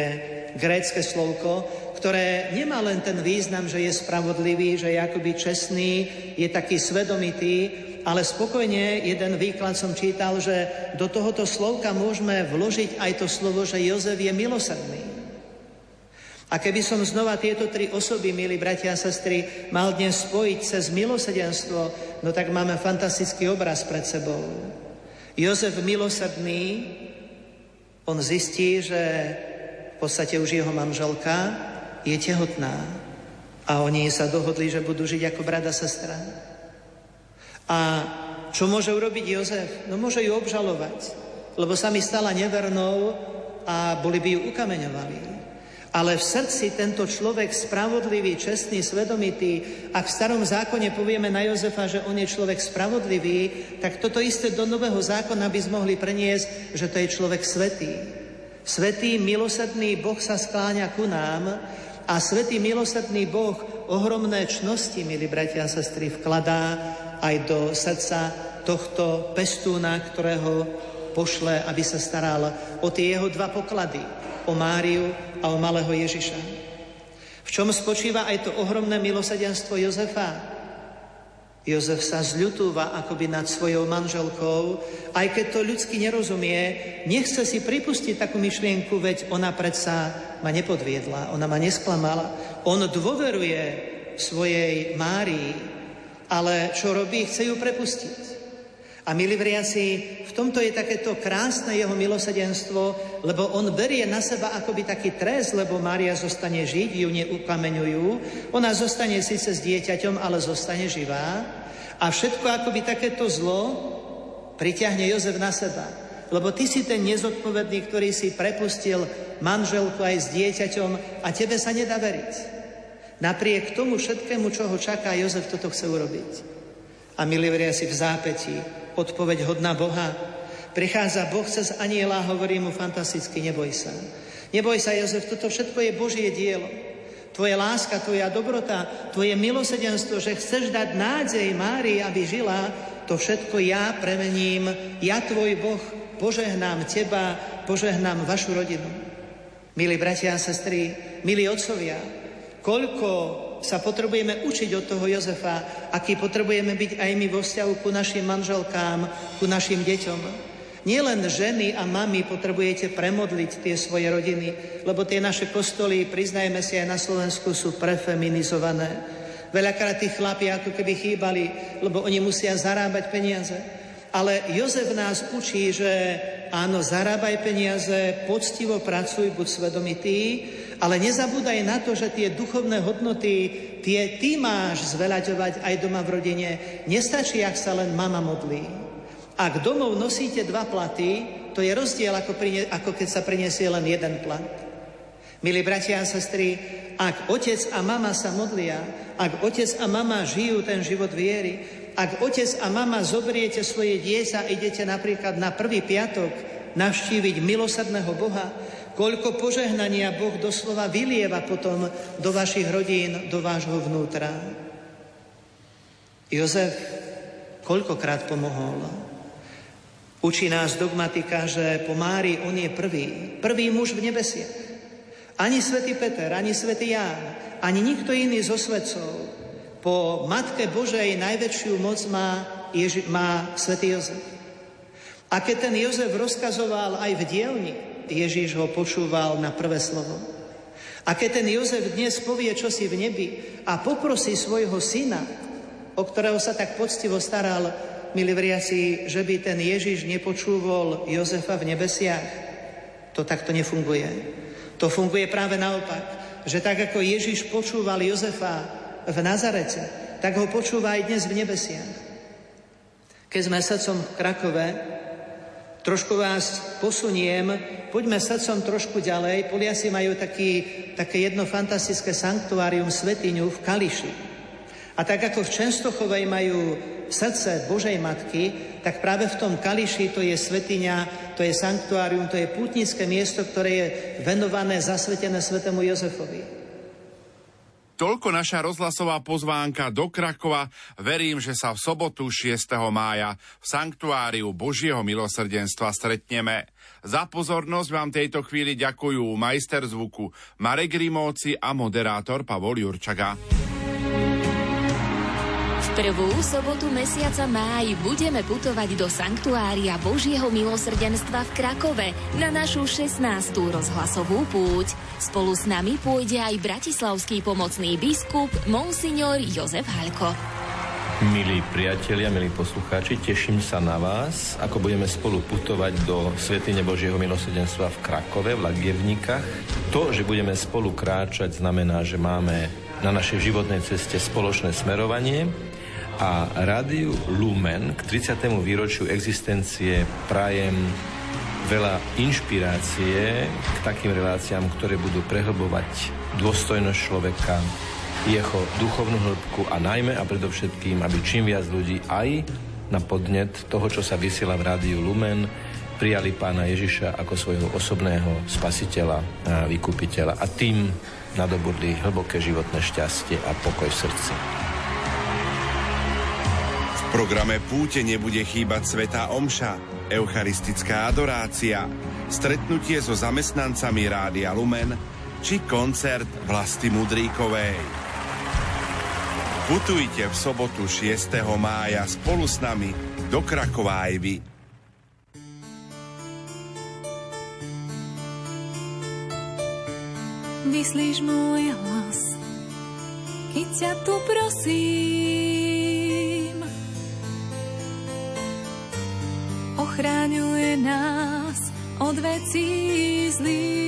grécke slovko, ktoré nemá len ten význam, že je spravodlivý, že je akoby čestný, je taký svedomitý, ale spokojne jeden výklad som čítal, že do tohoto slovka môžeme vložiť aj to slovo, že Jozef je milosrdný. A keby som znova tieto tri osoby, milí bratia a sestry, mal dnes spojiť cez milosedenstvo, no tak máme fantastický obraz pred sebou. Jozef milosrdný, on zistí, že v podstate už jeho manželka je tehotná a oni sa dohodli, že budú žiť ako brada sestra. A čo môže urobiť Jozef? No môže ju obžalovať, lebo sa mi stala nevernou a boli by ju ukameňovali. Ale v srdci tento človek spravodlivý, čestný, svedomitý, ak v starom zákone povieme na Jozefa, že on je človek spravodlivý, tak toto isté do nového zákona by sme mohli preniesť, že to je človek svetý. Svetý, milosadný Boh sa skláňa ku nám a svetý, milosadný Boh ohromné čnosti, milí bratia a sestry, vkladá aj do srdca tohto pestúna, ktorého pošle, aby sa staral o tie jeho dva poklady, o Máriu a o malého Ježiša. V čom spočíva aj to ohromné milosadenstvo Jozefa? Jozef sa zľutúva akoby nad svojou manželkou, aj keď to ľudsky nerozumie, nechce si pripustiť takú myšlienku, veď ona predsa ma nepodviedla, ona ma nesklamala. On dôveruje svojej Márii, ale čo robí? Chce ju prepustiť. A milí vriaci, v tomto je takéto krásne jeho milosedenstvo, lebo on berie na seba akoby taký trest, lebo Mária zostane žiť, ju neukameňujú. Ona zostane síce s dieťaťom, ale zostane živá. A všetko akoby takéto zlo priťahne Jozef na seba. Lebo ty si ten nezodpovedný, ktorý si prepustil manželku aj s dieťaťom a tebe sa nedá veriť. Napriek tomu všetkému, čo ho čaká, Jozef toto chce urobiť. A milí si v zápetí, odpoveď hodná Boha. Prichádza Boh cez aniela a hovorí mu fantasticky, neboj sa. Neboj sa, Jozef, toto všetko je Božie dielo. Tvoje láska, tvoja dobrota, tvoje milosedenstvo, že chceš dať nádej Márii, aby žila, to všetko ja premením, ja tvoj Boh, požehnám teba, požehnám vašu rodinu. Milí bratia a sestry, milí otcovia, koľko sa potrebujeme učiť od toho Jozefa, aký potrebujeme byť aj my vo vzťahu ku našim manželkám, ku našim deťom. Nielen ženy a mami potrebujete premodliť tie svoje rodiny, lebo tie naše kostoly, priznajme si aj na Slovensku, sú prefeminizované. Veľakrát tí chlapi ako keby chýbali, lebo oni musia zarábať peniaze. Ale Jozef nás učí, že áno, zarábaj peniaze, poctivo pracuj, buď svedomitý, ale nezabúdaj na to, že tie duchovné hodnoty, tie ty máš zveľaďovať aj doma v rodine. Nestačí, ak sa len mama modlí. Ak domov nosíte dva platy, to je rozdiel, ako, prinie, ako keď sa prinesie len jeden plat. Milí bratia a sestry, ak otec a mama sa modlia, ak otec a mama žijú ten život viery, ak otec a mama zobriete svoje dieťa a idete napríklad na prvý piatok navštíviť milosadného Boha, Koľko požehnania Boh doslova vylieva potom do vašich rodín, do vášho vnútra. Jozef koľkokrát pomohol. Učí nás dogmatika, že po Mári on je prvý, prvý muž v nebesiach. Ani svätý Peter, ani svätý Ján, ani nikto iný zo svetcov. Po Matke Božej najväčšiu moc má, Ježi- má svätý Jozef. A keď ten Jozef rozkazoval aj v dielni, Ježíš ho počúval na prvé slovo. A keď ten Jozef dnes povie čosi v nebi a poprosí svojho syna, o ktorého sa tak poctivo staral, milí vriaci, že by ten Ježiš nepočúval Jozefa v nebesiach, to takto nefunguje. To funguje práve naopak, že tak ako Ježiš počúval Jozefa v Nazarete, tak ho počúva aj dnes v nebesiach. Keď sme srdcom v Krakove, Trošku vás posuniem, poďme srdcom trošku ďalej. Poliasi majú taký, také jedno fantastické sanktuárium Svetiňu v Kališi. A tak ako v Čenstochovej majú srdce Božej Matky, tak práve v tom Kališi to je svetiňa, to je sanktuárium, to je pútnické miesto, ktoré je venované, zasvetené svetému Jozefovi. Toľko naša rozhlasová pozvánka do Krakova. Verím, že sa v sobotu 6. mája v Sanktuáriu Božieho milosrdenstva stretneme. Za pozornosť vám tejto chvíli ďakujú majster zvuku Marek Rimóci a moderátor Pavol Jurčaga prvú sobotu mesiaca máj budeme putovať do Sanktuária Božieho milosrdenstva v Krakove na našu 16. rozhlasovú púť. Spolu s nami pôjde aj bratislavský pomocný biskup Monsignor Jozef Halko. Milí priatelia, milí poslucháči, teším sa na vás, ako budeme spolu putovať do Svetine Božieho milosrdenstva v Krakove, v Lagievnikách. To, že budeme spolu kráčať, znamená, že máme na našej životnej ceste spoločné smerovanie a rádiu Lumen k 30. výročiu existencie prajem veľa inšpirácie k takým reláciám, ktoré budú prehlbovať dôstojnosť človeka, jeho duchovnú hĺbku a najmä a predovšetkým, aby čím viac ľudí aj na podnet toho, čo sa vysiela v rádiu Lumen, prijali pána Ježiša ako svojho osobného spasiteľa a vykupiteľa a tým nadobudli hlboké životné šťastie a pokoj v srdci programe Púte nebude chýbať Svetá Omša, eucharistická adorácia, stretnutie so zamestnancami Rádia Lumen či koncert Vlasti Mudríkovej. Putujte v sobotu 6. mája spolu s nami do Krakova. Vyslíš môj hlas, keď ťa tu prosím ochraňuje nás od vecí zlých.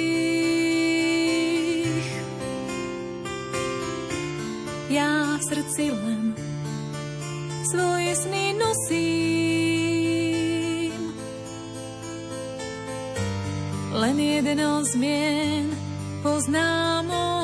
Ja v srdci len svoje sny nosím. Len jeden zmien poznám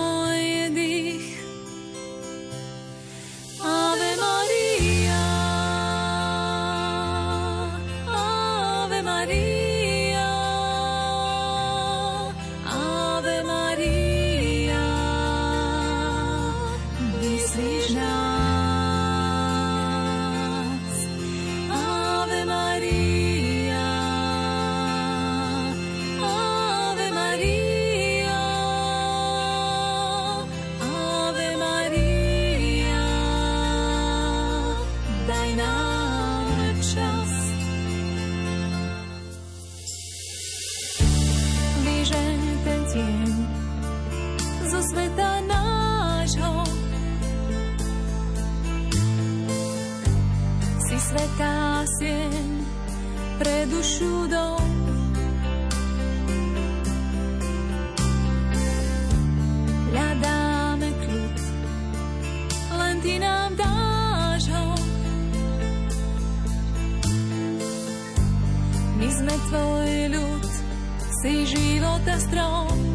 ty nám dáš ho. My sme tvoj ľud, si života strom,